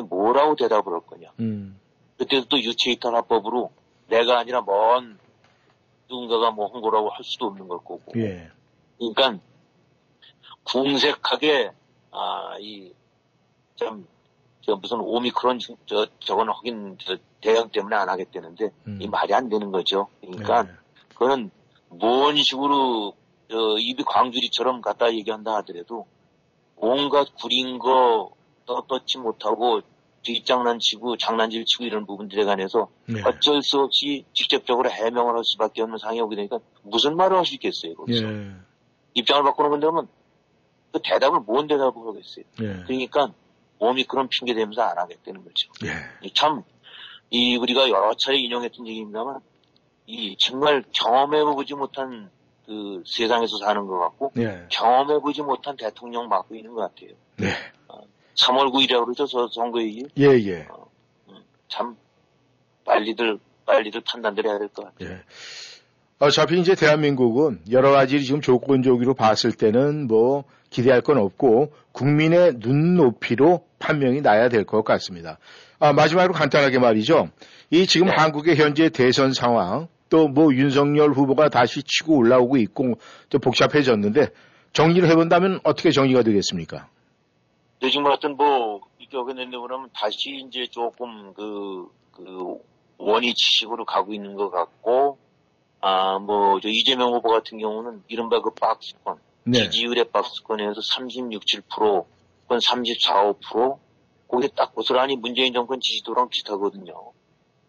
뭐라고 대답을 할 거냐? 음. 그때도 또 유체이탈화법으로 내가 아니라 먼 누군가가 뭐 홍보라고 할 수도 없는 걸 거고. 예. 그러니까 궁색하게 아 이참 저 무슨 오미크론 저 저거는 하긴 저 대응 때문에 안 하겠다는데 음. 이 말이 안 되는 거죠. 그러니까 네. 그거는 뭔 식으로 저 입이 광주리처럼 갖다 얘기한다 하더라도 온갖 구린 거 떳떳지 못하고 뒷장난치고 장난질 치고 이런 부분들에 관해서 네. 어쩔 수 없이 직접적으로 해명을 할 수밖에 없는 상황이 오게 되니까 무슨 말을 할 수 있겠어요. 거기서. 예. 입장을 바꾸는 건데 그러면 그 대답을 뭔 대답을 하겠어요. 예. 그러니까 오미크론 핑계 대면서 안 하겠다는 거죠. 예. 이 참, 이 우리가 여러 차례 인용했던 얘기입니다만, 이 정말 경험해보지 못한 그 세상에서 사는 것 같고, 예. 경험해보지 못한 대통령 맡고 있는 것 같아요. 네. 3월 9일이라고 그러죠, 저 선거일. 예, 예. 참, 빨리들, 빨리들 판단들 해야 될 것 같아요. 예. 어차피 이제 대한민국은 여러 가지 지금 조건적으로 봤을 때는 뭐 기대할 건 없고 국민의 눈높이로 판명이 나야 될 것 같습니다. 아, 마지막으로 간단하게 말이죠. 이 지금 한국의 현재 대선 상황 또 뭐 윤석열 후보가 다시 치고 올라오고 있고 또 복잡해졌는데 정리를 해본다면 어떻게 정리가 되겠습니까? 근데 지금 하여튼 뭐, 이렇게 된다고 그러면 다시 이제 조금 그, 그, 원위치식으로 가고 있는 것 같고, 아, 뭐, 저 이재명 후보 같은 경우는 이른바 그 박스권, 네. 지지율의 박스권에서 36, 7%, 그건 34, 5%, 그게 딱 고스란히 문재인 정권 지지도랑 비슷하거든요.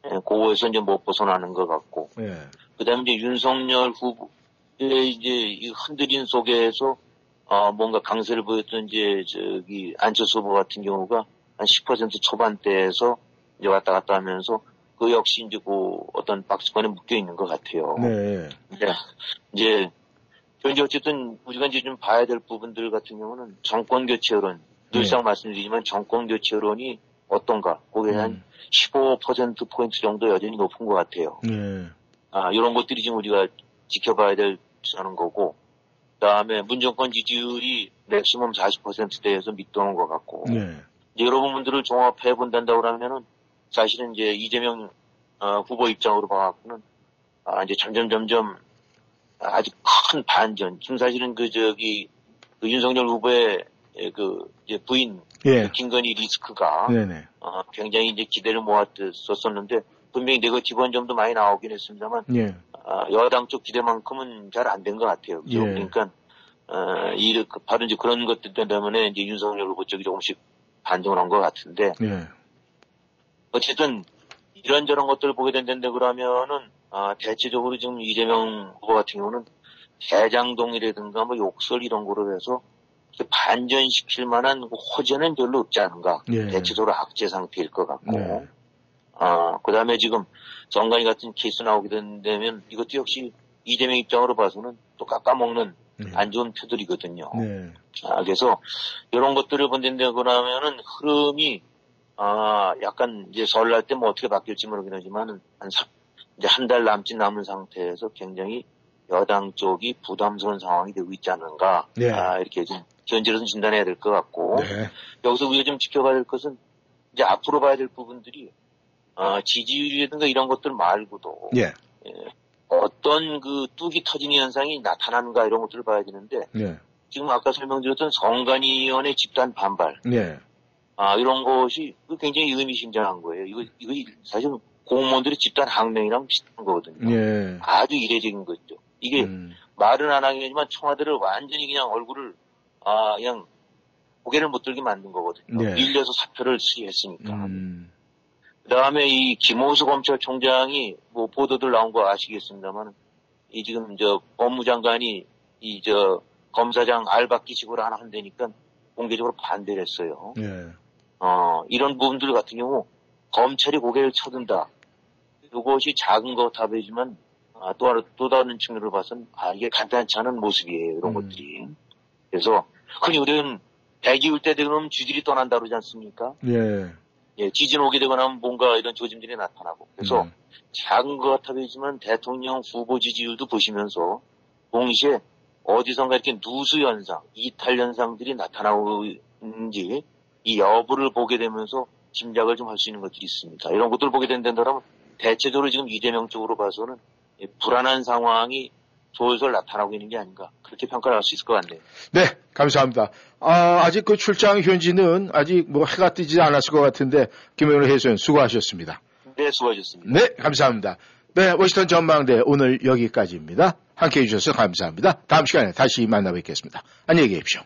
예, 그거에서 이제 못 벗어나는 것 같고, 예. 그 다음에 이제 윤석열 후보의 이제 이 흔들림 속에서 어, 뭔가 강세를 보였던 이제 저기 안철수 후보 같은 경우가 한 10% 초반대에서 이제 왔다 갔다 하면서 그 역시 이제 그 어떤 박스권에 묶여 있는 것 같아요. 네. 네. 이제 현재 어쨌든 우리가 이제 좀 봐야 될 부분들 같은 경우는 정권 교체 여론 늘상 말씀드리지만 정권 교체 여론이 어떤가 거기에 한 15%포인트 정도 여전히 높은 것 같아요. 네. 아, 이런 것들이 지금 우리가 지켜봐야 될 하는 거고, 그 다음에 문정권 지지율이 맥시멈 40%대에서 밑도는 것 같고, 네. 이제 여러 부분들을 종합해 본다고 그러면은 사실은 이제 이재명 어, 후보 입장으로 봐갖고는 아, 이제 점점 점점 아주 큰 반전. 지금 사실은 그 저기 그 윤석열 후보의 예, 그 이제 부인 예. 그 김건희 리스크가 네네. 어, 굉장히 이제 기대를 모았었었는데 분명히 네거티브한 점도 많이 나오긴 했습니다만 예. 아, 여당 쪽 기대만큼은 잘 안 된 것 같아요. 예. 그러니까 어, 이 바로 이제 그런 것들 때문에 이제 윤석열 후보 쪽이 조금씩 반등을 한 것 같은데 예. 어쨌든 이런저런 것들을 보게 된다는데 그러면은 아, 대체적으로 지금 이재명 후보 같은 경우는 대장동이라든가 뭐 욕설 이런 거로 해서 반전시킬 만한 그 호재는 별로 없지 않은가. 예. 대체적으로 악재 상태일 것 같고. 네. 아, 그 다음에 지금 정관이 같은 케이스 나오게 된다면 이것도 역시 이재명 입장으로 봐서는 또 깎아먹는 안 좋은 표들이거든요. 네. 아, 그래서 이런 것들을 본다는데 그러면은 흐름이 아, 약간 이제 설날 때 뭐 어떻게 바뀔지 모르긴 하지만은 한 사- 이제 한 달 남짓 남은 상태에서 굉장히 여당 쪽이 부담스러운 상황이 되고 있지 않은가. 네. 아, 이렇게 좀 현재로서 진단해야 될 것 같고. 네. 여기서 우리가 좀 지켜봐야 될 것은 이제 앞으로 봐야 될 부분들이 어, 지지율이라든가 이런 것들 말고도 예. 어떤 그 뚝이 터지는 현상이 나타나는가 이런 것들을 봐야 되는데 네. 지금 아까 설명드렸던 성관위원회 집단 반발 네. 아 이런 것이 그 굉장히 의미심장한 거예요. 이거 이거 사실 공무원들의 집단 항명이랑 비슷한 거거든요. 예. 아주 이례적인 거죠. 이게 말은 안 하겠지만 청와대를 완전히 그냥 얼굴을 아 그냥 고개를 못 들게 만든 거거든요. 네. 밀려서 사표를 수리했으니까. 음. 그 다음에 이 김호수 검찰총장이 뭐 보도들 나온 거 아시겠습니다만 이 지금 저 법무장관이 이 저 검사장 알바끼 식으로 하나 한다니까 공개적으로 반대를 했어요. 예. 어 이런 부분들 같은 경우 검찰이 고개를 쳐든다. 이것이 작은 것 답이지만 아, 또, 하나- 또 다른 측면으로 봐서는 아 이게 간단치 않은 모습이에요. 이런 것들이. 그래서 흔히 우리는 대기울 때 되면 쥐들이 떠난다 그러지 않습니까? 예. 예, 지진 오게 되거나 하면 뭔가 이런 조짐들이 나타나고. 그래서 음. 작은 것 같아 보이지만 대통령 후보 지지율도 보시면서 동시에 어디선가 이렇게 누수 현상, 이탈 현상들이 나타나고 있는지 이 여부를 보게 되면서 짐작을 좀 할 수 있는 것들이 있습니다. 이런 것들을 보게 된다면 대체적으로 지금 이재명 쪽으로 봐서는 이 불안한 상황이 솔솔 나타나고 있는 게 아닌가 그렇게 평가를 할 수 있을 것 같네요. 네, 감사합니다. 아, 아직 그 출장 현지는 아직 뭐 해가 뜨지 않았을 것 같은데 김영일 해수연 수고하셨습니다. 네, 수고하셨습니다. 네, 감사합니다. 네, 워싱턴 전망대 오늘 여기까지입니다. 함께 해 주셔서 감사합니다. 다음 시간에 다시 만나 뵙겠습니다. 안녕히 계십시오.